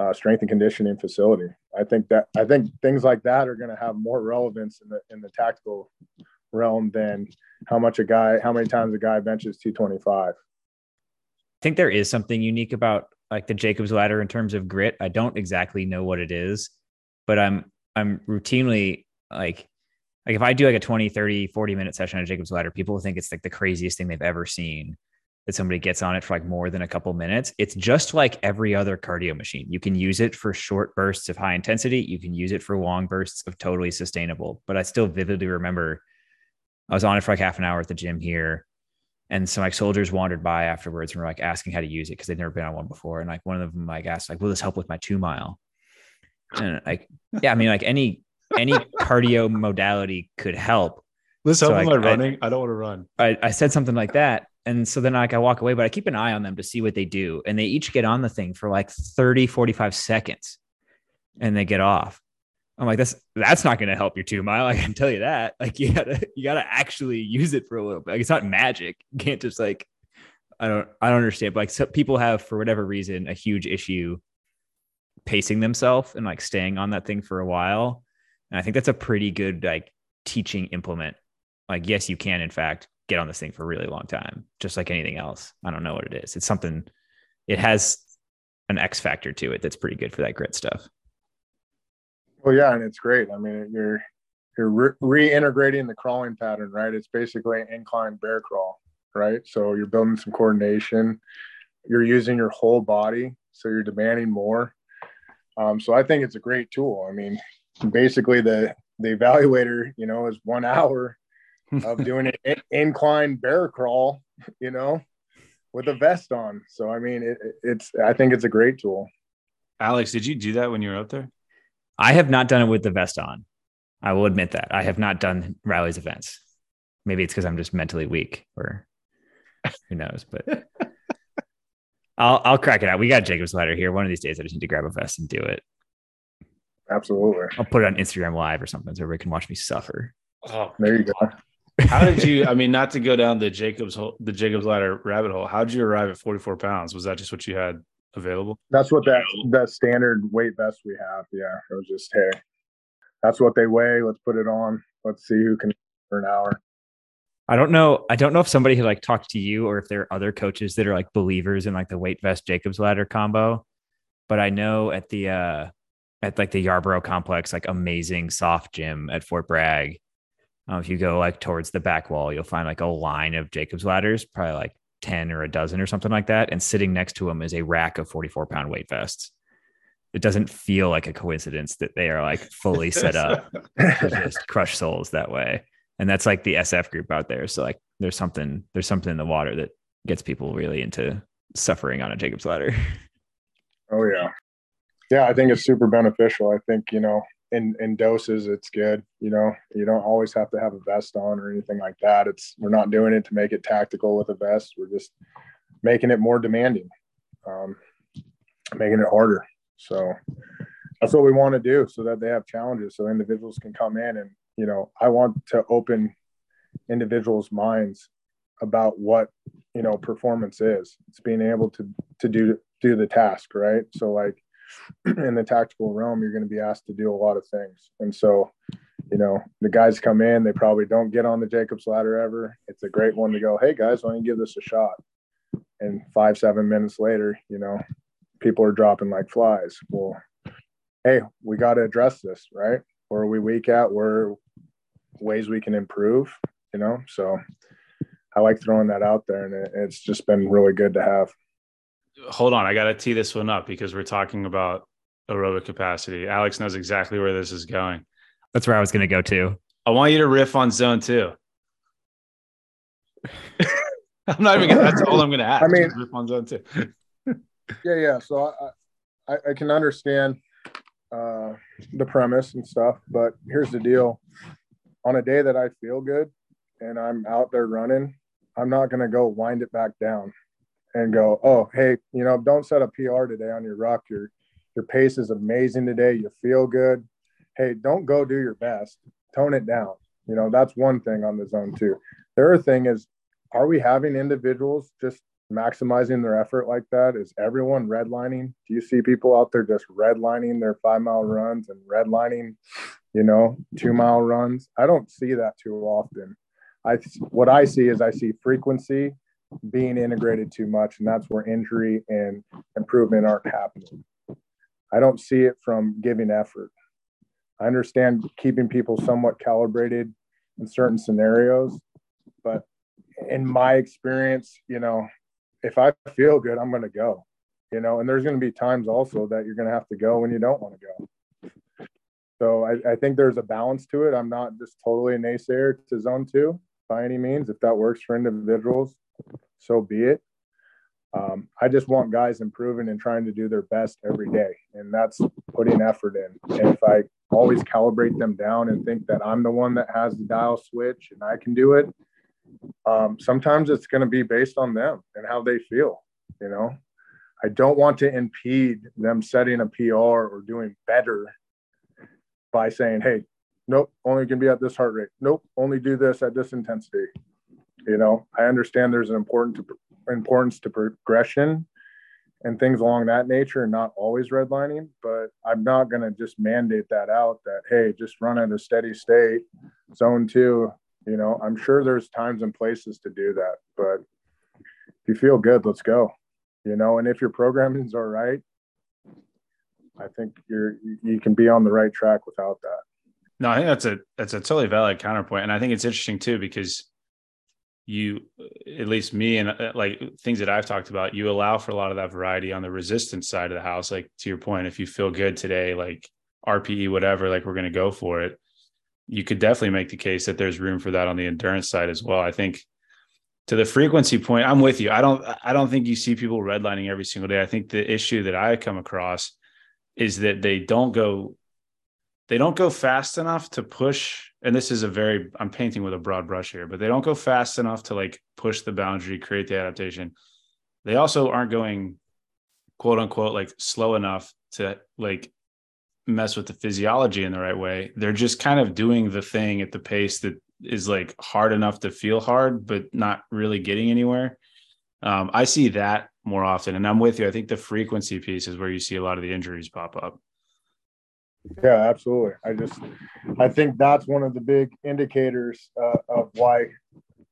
uh, strength and conditioning facility. I think that i think things like that are going to have more relevance in the in the tactical realm than how much a guy how many times a guy benches 225 i think there is something unique about like the Jacob's ladder in terms of grit. I don't exactly know what it is, but I'm I'm routinely like like if I do like a 20, 30, 40 minute session on Jacob's ladder, people think it's like the craziest thing they've ever seen that somebody gets on it for like more than a couple minutes. It's just like every other cardio machine. You can use it for short bursts of high intensity, you can use it for long bursts of totally sustainable. But I still vividly remember I was on it for like half an hour at the gym here and some like soldiers wandered by afterwards and were like asking how to use it because they'd never been on one before. And like one of them like asked, like, will this help with my two mile? And like, yeah, I mean, like any any cardio modality could help. Help so, like, my running. I, I, don't want to run. I, I said something like that. And so then like I walk away, but I keep an eye on them to see what they do. And they each get on the thing for like 30, 45 seconds and they get off. I'm like, that's that's not going to help your two mile. I can tell you that. Like, you gotta you gotta actually use it for a little bit. Like, it's not magic. You can't just like, I don't I don't understand. But like, some people have for whatever reason a huge issue pacing themselves and like staying on that thing for a while. And I think that's a pretty good like teaching implement. Like, yes, you can in fact get on this thing for a really long time, just like anything else. I don't know what it is. It's something. It has an X factor to it that's pretty good for that grit stuff. Well, yeah, and it's great. I mean, you're you're re- reintegrating the crawling pattern, right? It's basically an incline bear crawl, right? So you're building some coordination. You're using your whole body, so you're demanding more. Um, so I think it's a great tool. I mean, basically the the evaluator, you know, is one hour of doing an incline bear crawl, you know, with a vest on. So I mean, it, it's I think it's a great tool. Alex, did you do that when you were out there? I have not done it with the vest on. I will admit that I have not done Reilly's events. Maybe it's because I'm just mentally weak, or who knows. But I'll I'll crack it out. We got Jacob's ladder here. One of these days, I just need to grab a vest and do it. Absolutely. I'll put it on Instagram Live or something so everybody can watch me suffer. Oh, there you go. How did you? I mean, not to go down the Jacob's hole, the Jacob's ladder rabbit hole. How did you arrive at 44 pounds? Was that just what you had available? That's what that that standard weight vest we have. Yeah, it was just hey, that's what they weigh. Let's put it on. Let's see who can for an hour. I don't know. I don't know if somebody had like talked to you or if there are other coaches that are like believers in like the weight vest Jacob's ladder combo. But I know at the uh at like the Yarborough complex, like amazing SOF gym at Fort Bragg. Uh, if you go like towards the back wall, you'll find like a line of Jacob's ladders, probably like 10 or a dozen or something like that. And sitting next to them is a rack of 44 pound weight vests. It doesn't feel like a coincidence that they are like fully set up to just crush souls that way and that's like the SF group out there. So like there's something there's something in the water that gets people really into suffering on a Jacob's ladder. Oh yeah. Yeah, I think it's super beneficial. I think, you know, in in doses it's good, you know. You don't always have to have a vest on or anything like that. It's we're not doing it to make it tactical with a vest. We're just making it more demanding. Um making it harder. So that's what we want to do so that they have challenges so individuals can come in and you know i want to open individuals minds about what you know performance is it's being able to to do do the task right so like in the tactical realm you're going to be asked to do a lot of things. And so you know the guys come in they probably don't get on the jacobs ladder ever. It's a great one to go hey guys why don't you give this a shot? And five seven minutes later you know people are dropping like flies. Well hey we got to address this right? Where are we weak at? Where ways we can improve, you know? So I like throwing that out there and it, it's just been really good to have. Hold on. I got to tee this one up because we're talking about aerobic capacity. Alex knows exactly where this is going. That's where I was going to go to. I want you to riff on zone two. I'm not even gonna, that's all I'm going to ask. I mean, riff on zone two. yeah, yeah. So I, I, I can understand uh, the premise and stuff, but here's the deal on a day that I feel good and I'm out there running, I'm not going to go wind it back down and go, oh, hey, you know, don't set a PR today on your ruck. Your your pace is amazing today. You feel good. Hey, don't go do your best. Tone it down. You know, that's one thing on the zone two. The other thing is, are we having individuals just maximizing their effort like that? Is everyone redlining? Do you see people out there just redlining their five mile runs and redlining you know, two mile runs. I don't see that too often. I what I see is I see frequency being integrated too much, and that's where injury and improvement aren't happening. I don't see it from giving effort. I understand keeping people somewhat calibrated in certain scenarios, but in my experience, you know, if I feel good, I'm going to go, you know, and there's going to be times also that you're going to have to go when you don't want to go. So I, I, think there's a balance to it. I'm not just totally a naysayer to zone two by any means. If that works for individuals, so be it. Um, I just want guys improving and trying to do their best every day, and that's putting effort in. And if I always calibrate them down and think that I'm the one that has the dial switch and I can do it, um, sometimes it's going to be based on them and how they feel. You know, I don't want to impede them setting a PR or doing better by saying, hey, nope, only can be at this heart rate. Nope, only do this at this intensity. You know, I understand there's an important to, importance to progression and things along that nature and not always redlining but i'm not going to just mandate that out that hey just run at a steady state zone two you know i'm sure there's times and places to do that but if you feel good let's go you know and if your programming's all right i think you're you can be on the right track without that no i think that's a that's a totally valid counterpoint and i think it's interesting too because you at least me and uh, like things that i've talked about you allow for a lot of that variety on the resistance side of the house. Like to your point if you feel good today like rpe whatever like we're going to go for it. You could definitely make the case that there's room for that on the endurance side as well. I think to the frequency point i'm with you. I don't i don't think you see people redlining every single day. I think the issue that i come across is that they don't go they don't go fast enough to push and this is a very i'm painting with a broad brush here but they don't go fast enough to like push the boundary create the adaptation. They also aren't going quote unquote like slow enough to like mess with the physiology in the right way. They're just kind of doing the thing at the pace that is like hard enough to feel hard but not really getting anywhere. Um, i see that more often and i'm with you. I think the frequency piece is where you see a lot of the injuries pop up yeah, absolutely. I just, I think that's one of the big indicators uh, of why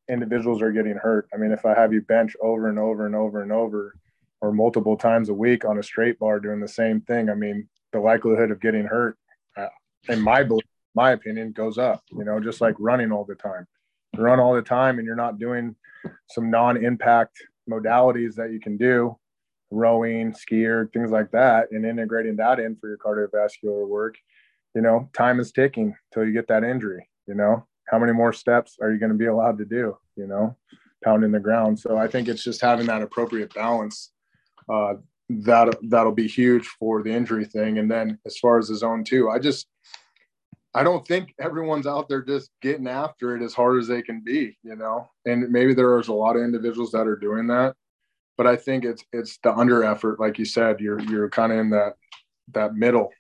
individuals are getting hurt. I mean, if I have you bench over and over and over and over, or multiple times a week on a straight bar doing the same thing, I mean, the likelihood of getting hurt, uh, in my belief, my opinion, goes up. You know, just like running all the time. You run all the time, and you're not doing some non-impact modalities that you can do rowing, skier, things like that, and integrating that in for your cardiovascular work, you know, time is ticking till you get that injury. You know, how many more steps are you going to be allowed to do? You know, pounding the ground. So I think it's just having that appropriate balance. Uh, that that'll be huge for the injury thing. And then as far as the zone two, I just I don't think everyone's out there just getting after it as hard as they can be, you know. And maybe there's a lot of individuals that are doing that but I think it's it's the under effort, like you said, you're you're kind of in that that middle,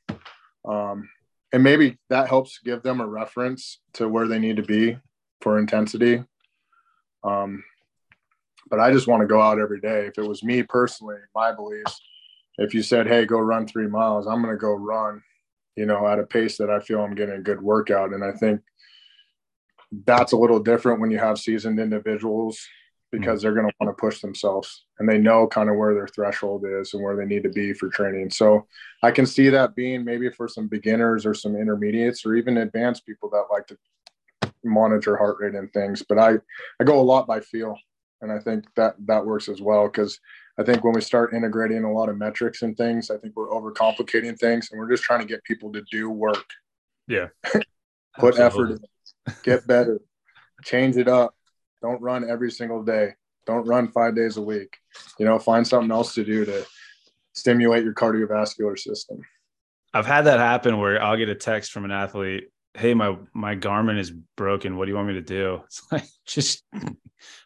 um, and maybe that helps give them a reference to where they need to be for intensity. Um, but I just want to go out every day. If it was me personally, my beliefs, if you said, "Hey, go run three miles," I'm going to go run, you know, at a pace that I feel I'm getting a good workout, and I think that's a little different when you have seasoned individuals because mm. they're going to want to push themselves and they know kind of where their threshold is and where they need to be for training. So I can see that being maybe for some beginners or some intermediates or even advanced people that like to monitor heart rate and things. But I, I go a lot by feel. And I think that that works as well because I think when we start integrating a lot of metrics and things, I think we're overcomplicating things and we're just trying to get people to do work. Yeah. Put Absolutely. effort, get better, change it up, don't run every single day. Don't run five days a week. You know, find something else to do to stimulate your cardiovascular system. I've had that happen where I'll get a text from an athlete, "Hey, my my Garmin is broken. What do you want me to do?" It's like just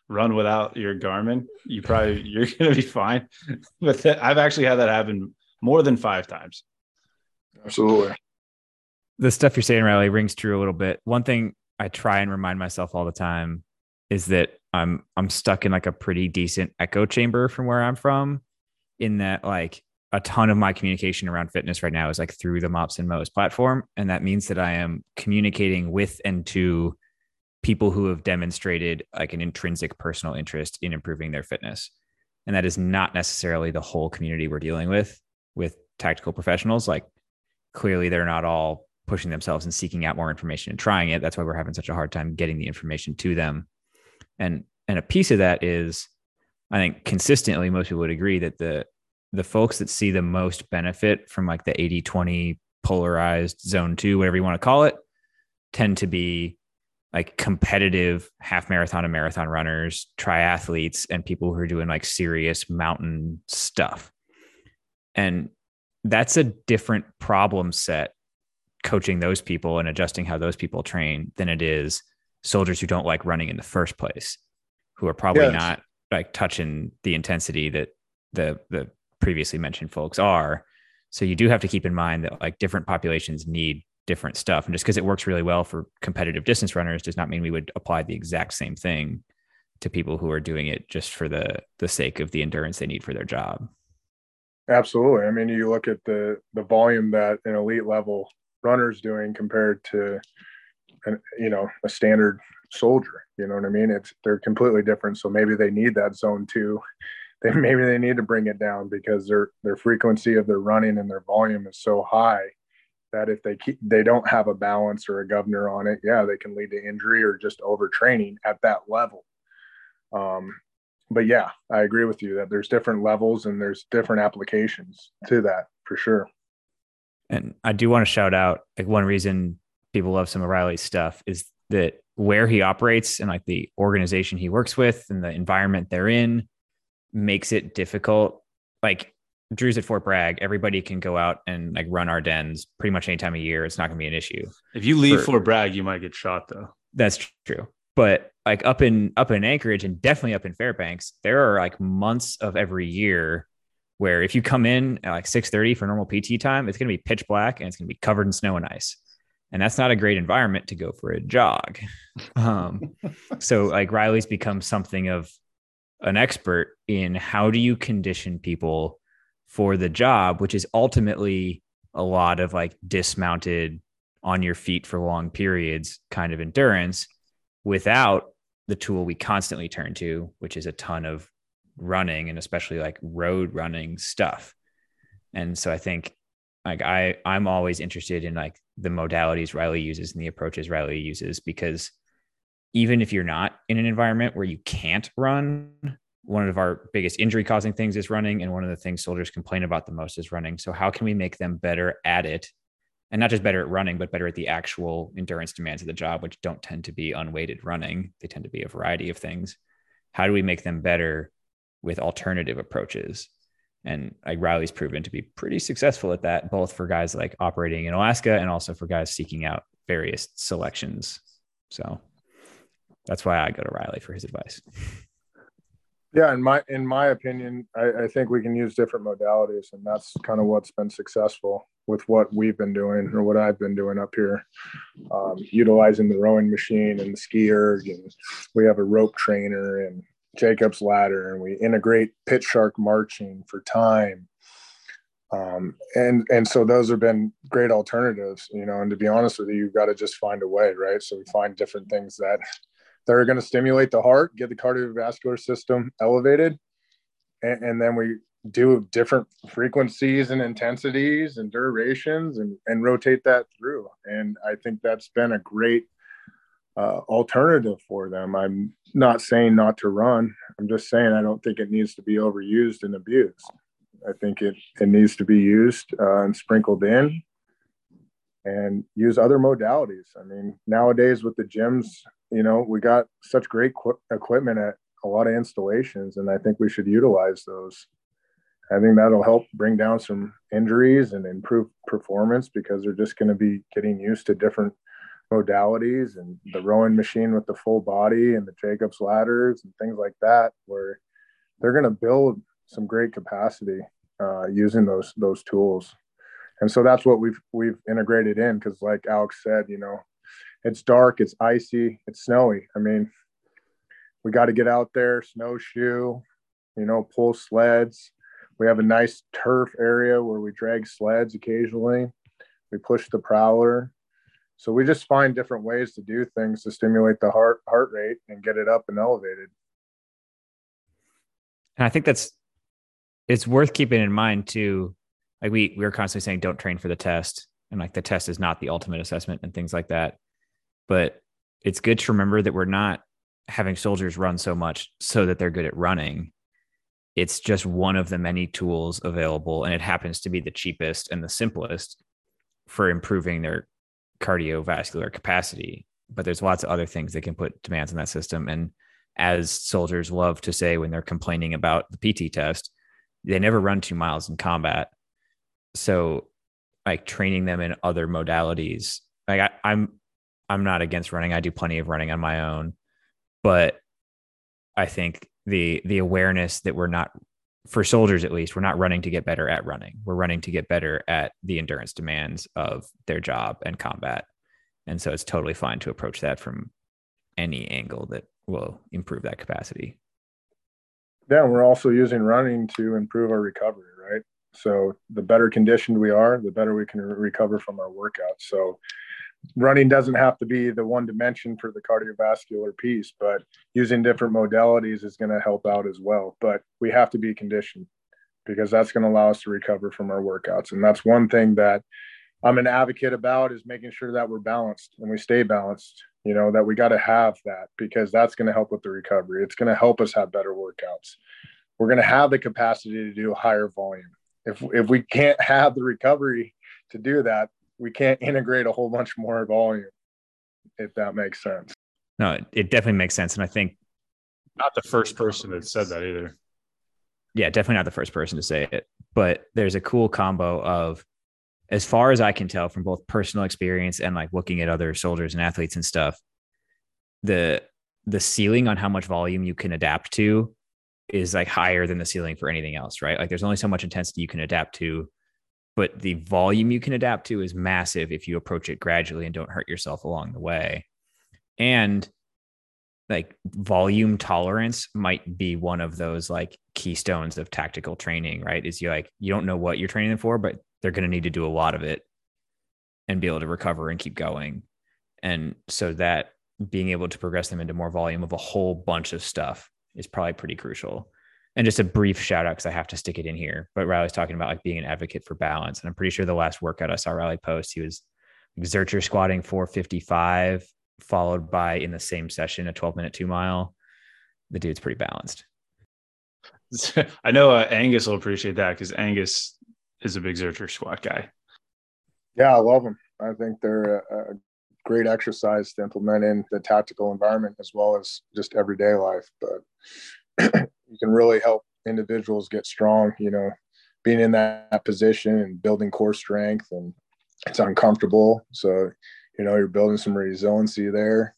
run without your Garmin. You probably you're gonna be fine. But that, I've actually had that happen more than five times. Absolutely. The stuff you're saying, Reilly, rings true a little bit. One thing I try and remind myself all the time is that I'm I'm stuck in like a pretty decent echo chamber from where I'm from, in that like a ton of my communication around fitness right now is like through the MOPs and MOEs platform, and that means that I am communicating with and to people who have demonstrated like an intrinsic personal interest in improving their fitness, and that is not necessarily the whole community we're dealing with with tactical professionals. Like clearly, they're not all pushing themselves and seeking out more information and trying it. That's why we're having such a hard time getting the information to them and and a piece of that is i think consistently most people would agree that the the folks that see the most benefit from like the 80 20 polarized zone 2 whatever you want to call it tend to be like competitive half marathon and marathon runners triathletes and people who are doing like serious mountain stuff. And that's a different problem set coaching those people and adjusting how those people train than it is soldiers who don't like running in the first place, who are probably yes. not like touching the intensity that the the previously mentioned folks are. So you do have to keep in mind that like different populations need different stuff. And just because it works really well for competitive distance runners does not mean we would apply the exact same thing to people who are doing it just for the the sake of the endurance they need for their job. Absolutely. I mean, you look at the the volume that an elite level runner's doing compared to, an, you know, a standard soldier. You know what I mean? It's they're completely different. So maybe they need that zone two. They maybe they need to bring it down because their their frequency of their running and their volume is so high that if they keep they don't have a balance or a governor on it, yeah, they can lead to injury or just overtraining at that level. Um, but yeah, I agree with you that there's different levels and there's different applications to that for sure. And I do want to shout out like one reason people love some of Reilly's stuff is that where he operates and like the organization he works with and the environment they're in makes it difficult. Like Drew's at Fort Bragg, everybody can go out and like run our dens pretty much any time of year. It's not going to be an issue. If you leave For, Fort Bragg, you might get shot though. That's true. But like up in up in Anchorage and definitely up in Fairbanks, there are like months of every year where if you come in at like 6:30 for normal PT time, it's going to be pitch black and it's going to be covered in snow and ice. And that's not a great environment to go for a jog. Um, so like Reilly's become something of an expert in how do you condition people for the job, which is ultimately a lot of like dismounted on your feet for long periods kind of endurance without the tool we constantly turn to, which is a ton of running and especially like road running stuff. And so I think like I I'm always interested in like the modalities Reilly uses and the approaches Reilly uses because even if you're not in an environment where you can't run, one of our biggest injury causing things is running and one of the things soldiers complain about the most is running. So how can we make them better at it and not just better at running, but better at the actual endurance demands of the job, which don't tend to be unweighted running. They tend to be a variety of things. How do we make them better with alternative approaches? And like Reilly's proven to be pretty successful at that, both for guys like operating in Alaska and also for guys seeking out various selections. So that's why I go to Riley for his advice. Yeah, in my in my opinion, I, I think we can use different modalities, and that's kind of what's been successful with what we've been doing or what I've been doing up here, um, utilizing the rowing machine and the ski erg, and we have a rope trainer and Jacob's ladder, and we integrate Pit Shark marching for time. Um, and and so those have been great alternatives, you know. And to be honest with you, you've got to just find a way, right? So we find different things that that are going to stimulate the heart, get the cardiovascular system elevated, and, and then we do different frequencies and intensities and durations and, and rotate that through. And I think that's been a great uh, alternative for them. I'm not saying not to run. I'm just saying I don't think it needs to be overused and abused. I think it, it needs to be used uh, and sprinkled in and use other modalities. I mean, nowadays with the gyms, you know, we got such great qu- equipment at a lot of installations, and I think we should utilize those. I think that'll help bring down some injuries and improve performance because they're just going to be getting used to different modalities and the rowing machine with the full body and the Jacob's ladders and things like that, where they're going to build some great capacity uh, using those those tools. And so that's what we've we've integrated in because, like Alex said, you know, it's dark, it's icy, it's snowy. I mean, we got to get out there, snowshoe, you know, pull sleds. We have a nice turf area where we drag sleds occasionally. We push the prowler. So we just find different ways to do things to stimulate the heart heart rate and get it up and elevated. And I think that's it's worth keeping in mind too. Like we we are constantly saying don't train for the test. And like the test is not the ultimate assessment and things like that but it's good to remember that we're not having soldiers run so much so that they're good at running. It's just one of the many tools available, and it happens to be the cheapest and the simplest for improving their cardiovascular capacity. But there's lots of other things that can put demands on that system. And as soldiers love to say when they're complaining about the PT test, they never run two miles in combat. So, like training them in other modalities, like I, I'm I'm not against running. I do plenty of running on my own, but I think the the awareness that we're not for soldiers at least we're not running to get better at running. We're running to get better at the endurance demands of their job and combat. And so it's totally fine to approach that from any angle that will improve that capacity. Yeah we're also using running to improve our recovery right? So the better conditioned we are, the better we can recover from our workouts. So running doesn't have to be the one dimension for the cardiovascular piece, but using different modalities is going to help out as well. But we have to be conditioned because that's going to allow us to recover from our workouts. And that's one thing that I'm an advocate about is making sure that we're balanced and we stay balanced. You know, that we got to have that because that's going to help with the recovery. It's going to help us have better workouts. We're going to have the capacity to do higher volume. If if we can't have the recovery to do that, we can't integrate a whole bunch more volume. If that makes sense. No, it definitely makes sense, and I think not the first person that said that either. Yeah, definitely not the first person to say it, but there's a cool combo of as far as I can tell from both personal experience and like looking at other soldiers and athletes and stuff, the the ceiling on how much volume you can adapt to is like higher than the ceiling for anything else, right? Like there's only so much intensity you can adapt to, but the volume you can adapt to is massive if you approach it gradually and don't hurt yourself along the way. And like volume tolerance might be one of those like keystones of tactical training, right? Is you like you don't know what you're training them for, but they're going to need to do a lot of it and be able to recover and keep going. And so that being able to progress them into more volume of a whole bunch of stuff is probably pretty crucial. And just a brief shout out because I have to stick it in here. But Reilly's talking about like being an advocate for balance. And I'm pretty sure the last workout I saw Reilly post, he was Zercher squatting 455, followed by in the same session a 12 minute two mile. The dude's pretty balanced. I know uh, Angus will appreciate that because Angus is a big Zercher squat guy. Yeah, I love them. I think they're a, a great exercise to implement in the tactical environment as well as just everyday life. But you can really help individuals get strong, you know, being in that position and building core strength and it's uncomfortable. So, you know, you're building some resiliency there.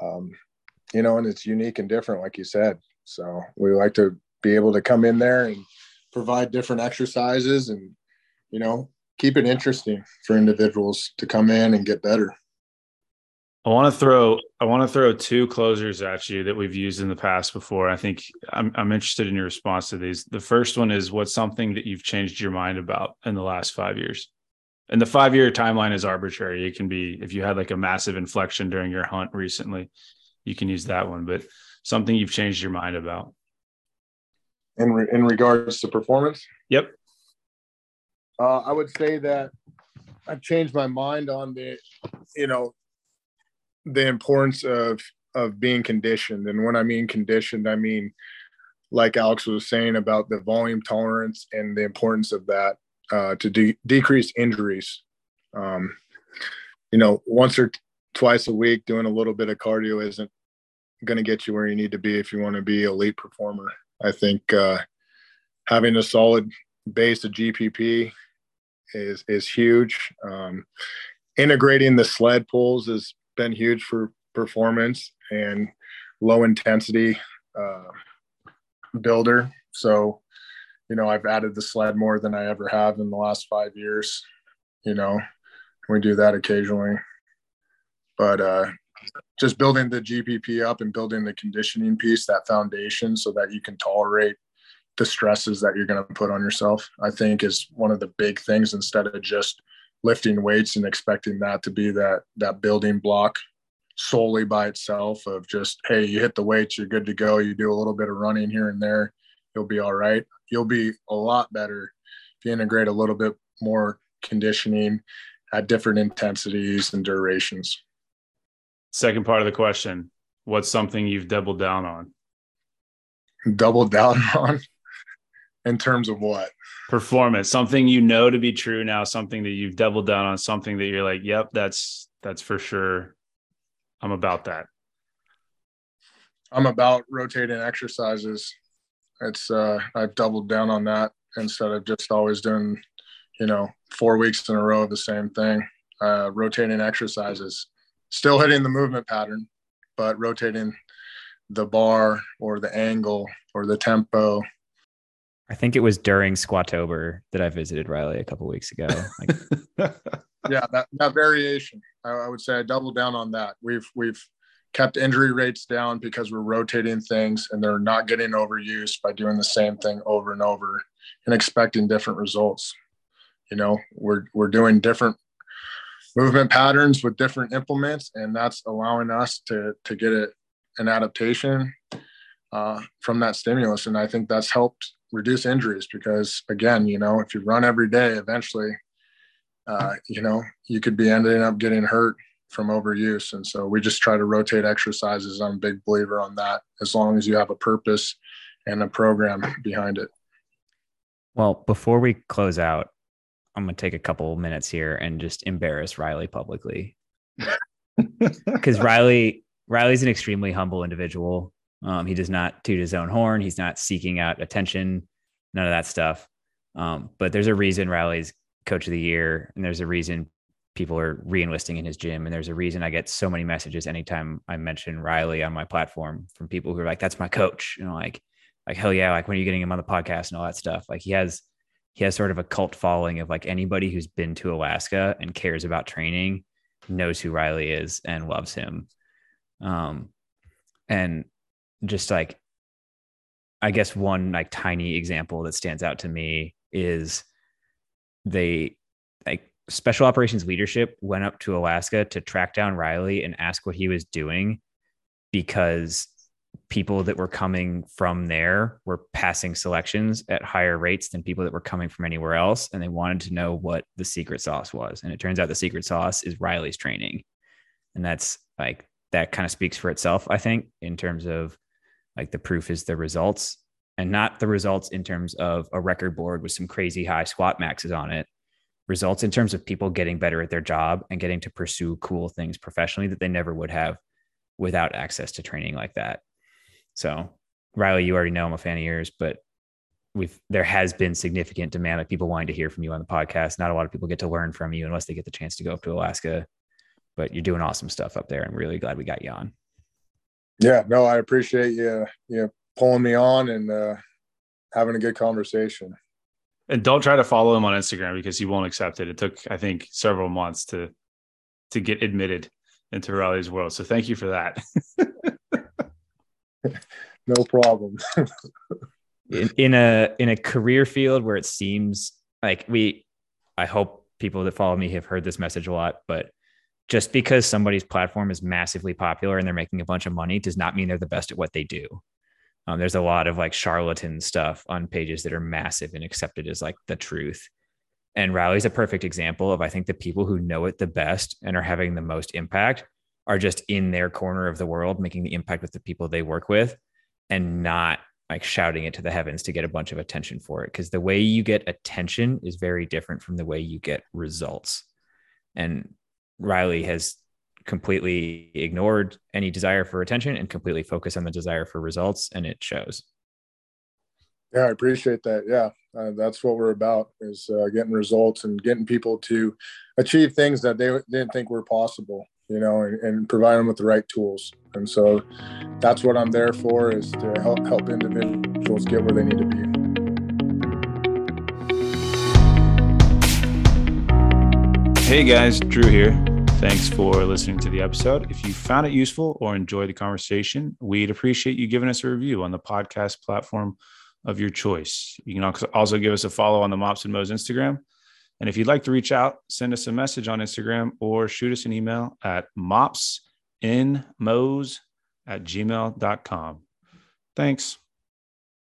Um, you know, and it's unique and different, like you said. So we like to be able to come in there and provide different exercises and you know keep it interesting for individuals to come in and get better i want to throw i want to throw two closers at you that we've used in the past before. I think I'm, I'm interested in your response to these. The first one is what's something that you've changed your mind about in the last five years? And the five year timeline is arbitrary. It can be if you had like a massive inflection during your hunt recently you can use that one but something you've changed your mind about. In re- in regards to performance. Yep. Uh, I would say that I've changed my mind on the, you know, the importance of of being conditioned. And when I mean conditioned, I mean like Alex was saying about the volume tolerance and the importance of that uh, to de- decrease injuries. Um, you know, once or t- twice a week doing a little bit of cardio isn't going to get you where you need to be if you want to be elite performer. I think uh, having a solid base of GPP is is huge. Um, integrating the sled pulls has been huge for performance and low intensity uh, builder. So, you know, I've added the sled more than I ever have in the last five years. You know, we do that occasionally, but uh, just building the GPP up and building the conditioning piece, that foundation, so that you can tolerate the stresses that you're going to put on yourself, I think is one of the big things instead of just lifting weights and expecting that to be that that building block solely by itself of just hey you hit the weights you're good to go. You do a little bit of running here and there you'll be all right. You'll be a lot better if you integrate a little bit more conditioning at different intensities and durations. Second part of the question What's something you've doubled down on? Doubled down on in terms of what? Performance, something you know to be true now, something that you've doubled down on, something that you're like, yep, that's that's for sure. I'm about that. I'm about rotating exercises. It's uh I've doubled down on that instead of just always doing, you know, four weeks in a row of the same thing. Uh rotating exercises still hitting the movement pattern, but rotating the bar or the angle or the tempo. I think it was during Squatober that I visited Reilly a couple weeks ago. yeah, that, that variation. I, I, would say I doubled down on that. We've we've kept injury rates down because we're rotating things and they're not getting overused by doing the same thing over and over and expecting different results. You know, we're we're doing different movement patterns with different implements, and that's allowing us to to get it an adaptation uh, from that stimulus. And I think that's helped reduce injuries because again, you know, if you run every day, eventually, uh, you know, you could be ending up getting hurt from overuse. And so we just try to rotate exercises. I'm a big believer on that as long as you have a purpose and a program behind it. Well, before we close out, I'm going to take a couple minutes here and just embarrass Reilly publicly. Because Reilly, Reilly's an extremely humble individual. Um, he does not toot his own horn. He's not seeking out attention, none of that stuff. Um, but there's a reason Reilly's coach of the year, and there's a reason people are reenlisting in his gym. And there's a reason I get so many messages anytime I mention Reilly on my platform from people who are like, that's my coach. You know, like, like, hell yeah, like when are you getting him on the podcast and all that stuff? Like he has he has sort of a cult following of like anybody who's been to Alaska and cares about training knows who Reilly is and loves him. Um and just like I guess one like tiny example that stands out to me is they like special operations leadership went up to Alaska to track down Reilly and ask what he was doing because people that were coming from there were passing selections at higher rates than people that were coming from anywhere else and they wanted to know what the secret sauce was. And it turns out the secret sauce is Reilly's training. And that's like that kind of speaks for itself I think in terms of like the proof is the results and not the results in terms of a record board with some crazy high squat maxes on it results in terms of people getting better at their job and getting to pursue cool things professionally that they never would have without access to training like that. So, Reilly, you already know I'm a fan of yours, but we've there has been significant demand of people wanting to hear from you on the podcast. Not a lot of people get to learn from you unless they get the chance to go up to Alaska. But you're doing awesome stuff up there. I'm really glad we got you on. Yeah, no, I appreciate you, you pulling me on and uh, having a good conversation. And don't try to follow him on Instagram because he won't accept it. It took, I think, several months to to get admitted into Reilly's world. So thank you for that. no problem. in, in a in a career field where it seems like we, I hope people that follow me have heard this message a lot, but just because somebody's platform is massively popular and they're making a bunch of money does not mean they're the best at what they do. Um, there's a lot of like charlatan stuff on pages that are massive and accepted as like the truth. And Reilly's a perfect example of I think the people who know it the best and are having the most impact are just in their corner of the world, making the impact with the people they work with and not like shouting it to the heavens to get a bunch of attention for it. Cause the way you get attention is very different from the way you get results. And Reilly has completely ignored any desire for attention and completely focused on the desire for results, and it shows. Yeah, I appreciate that. Yeah, uh, that's what we're about is uh, getting results and getting people to achieve things that they didn't think were possible, you know, and, and provide them with the right tools. And so that's what I'm there for is to help help individuals get where they need to be. Hey guys, Drew here. Thanks for listening to the episode. If you found it useful or enjoyed the conversation, we'd appreciate you giving us a review on the podcast platform of your choice. You can also give us a follow on the MOPs and MOEs Instagram. And if you'd like to reach out, send us a message on Instagram or shoot us an email at mopsinmos at gmail.com. Thanks.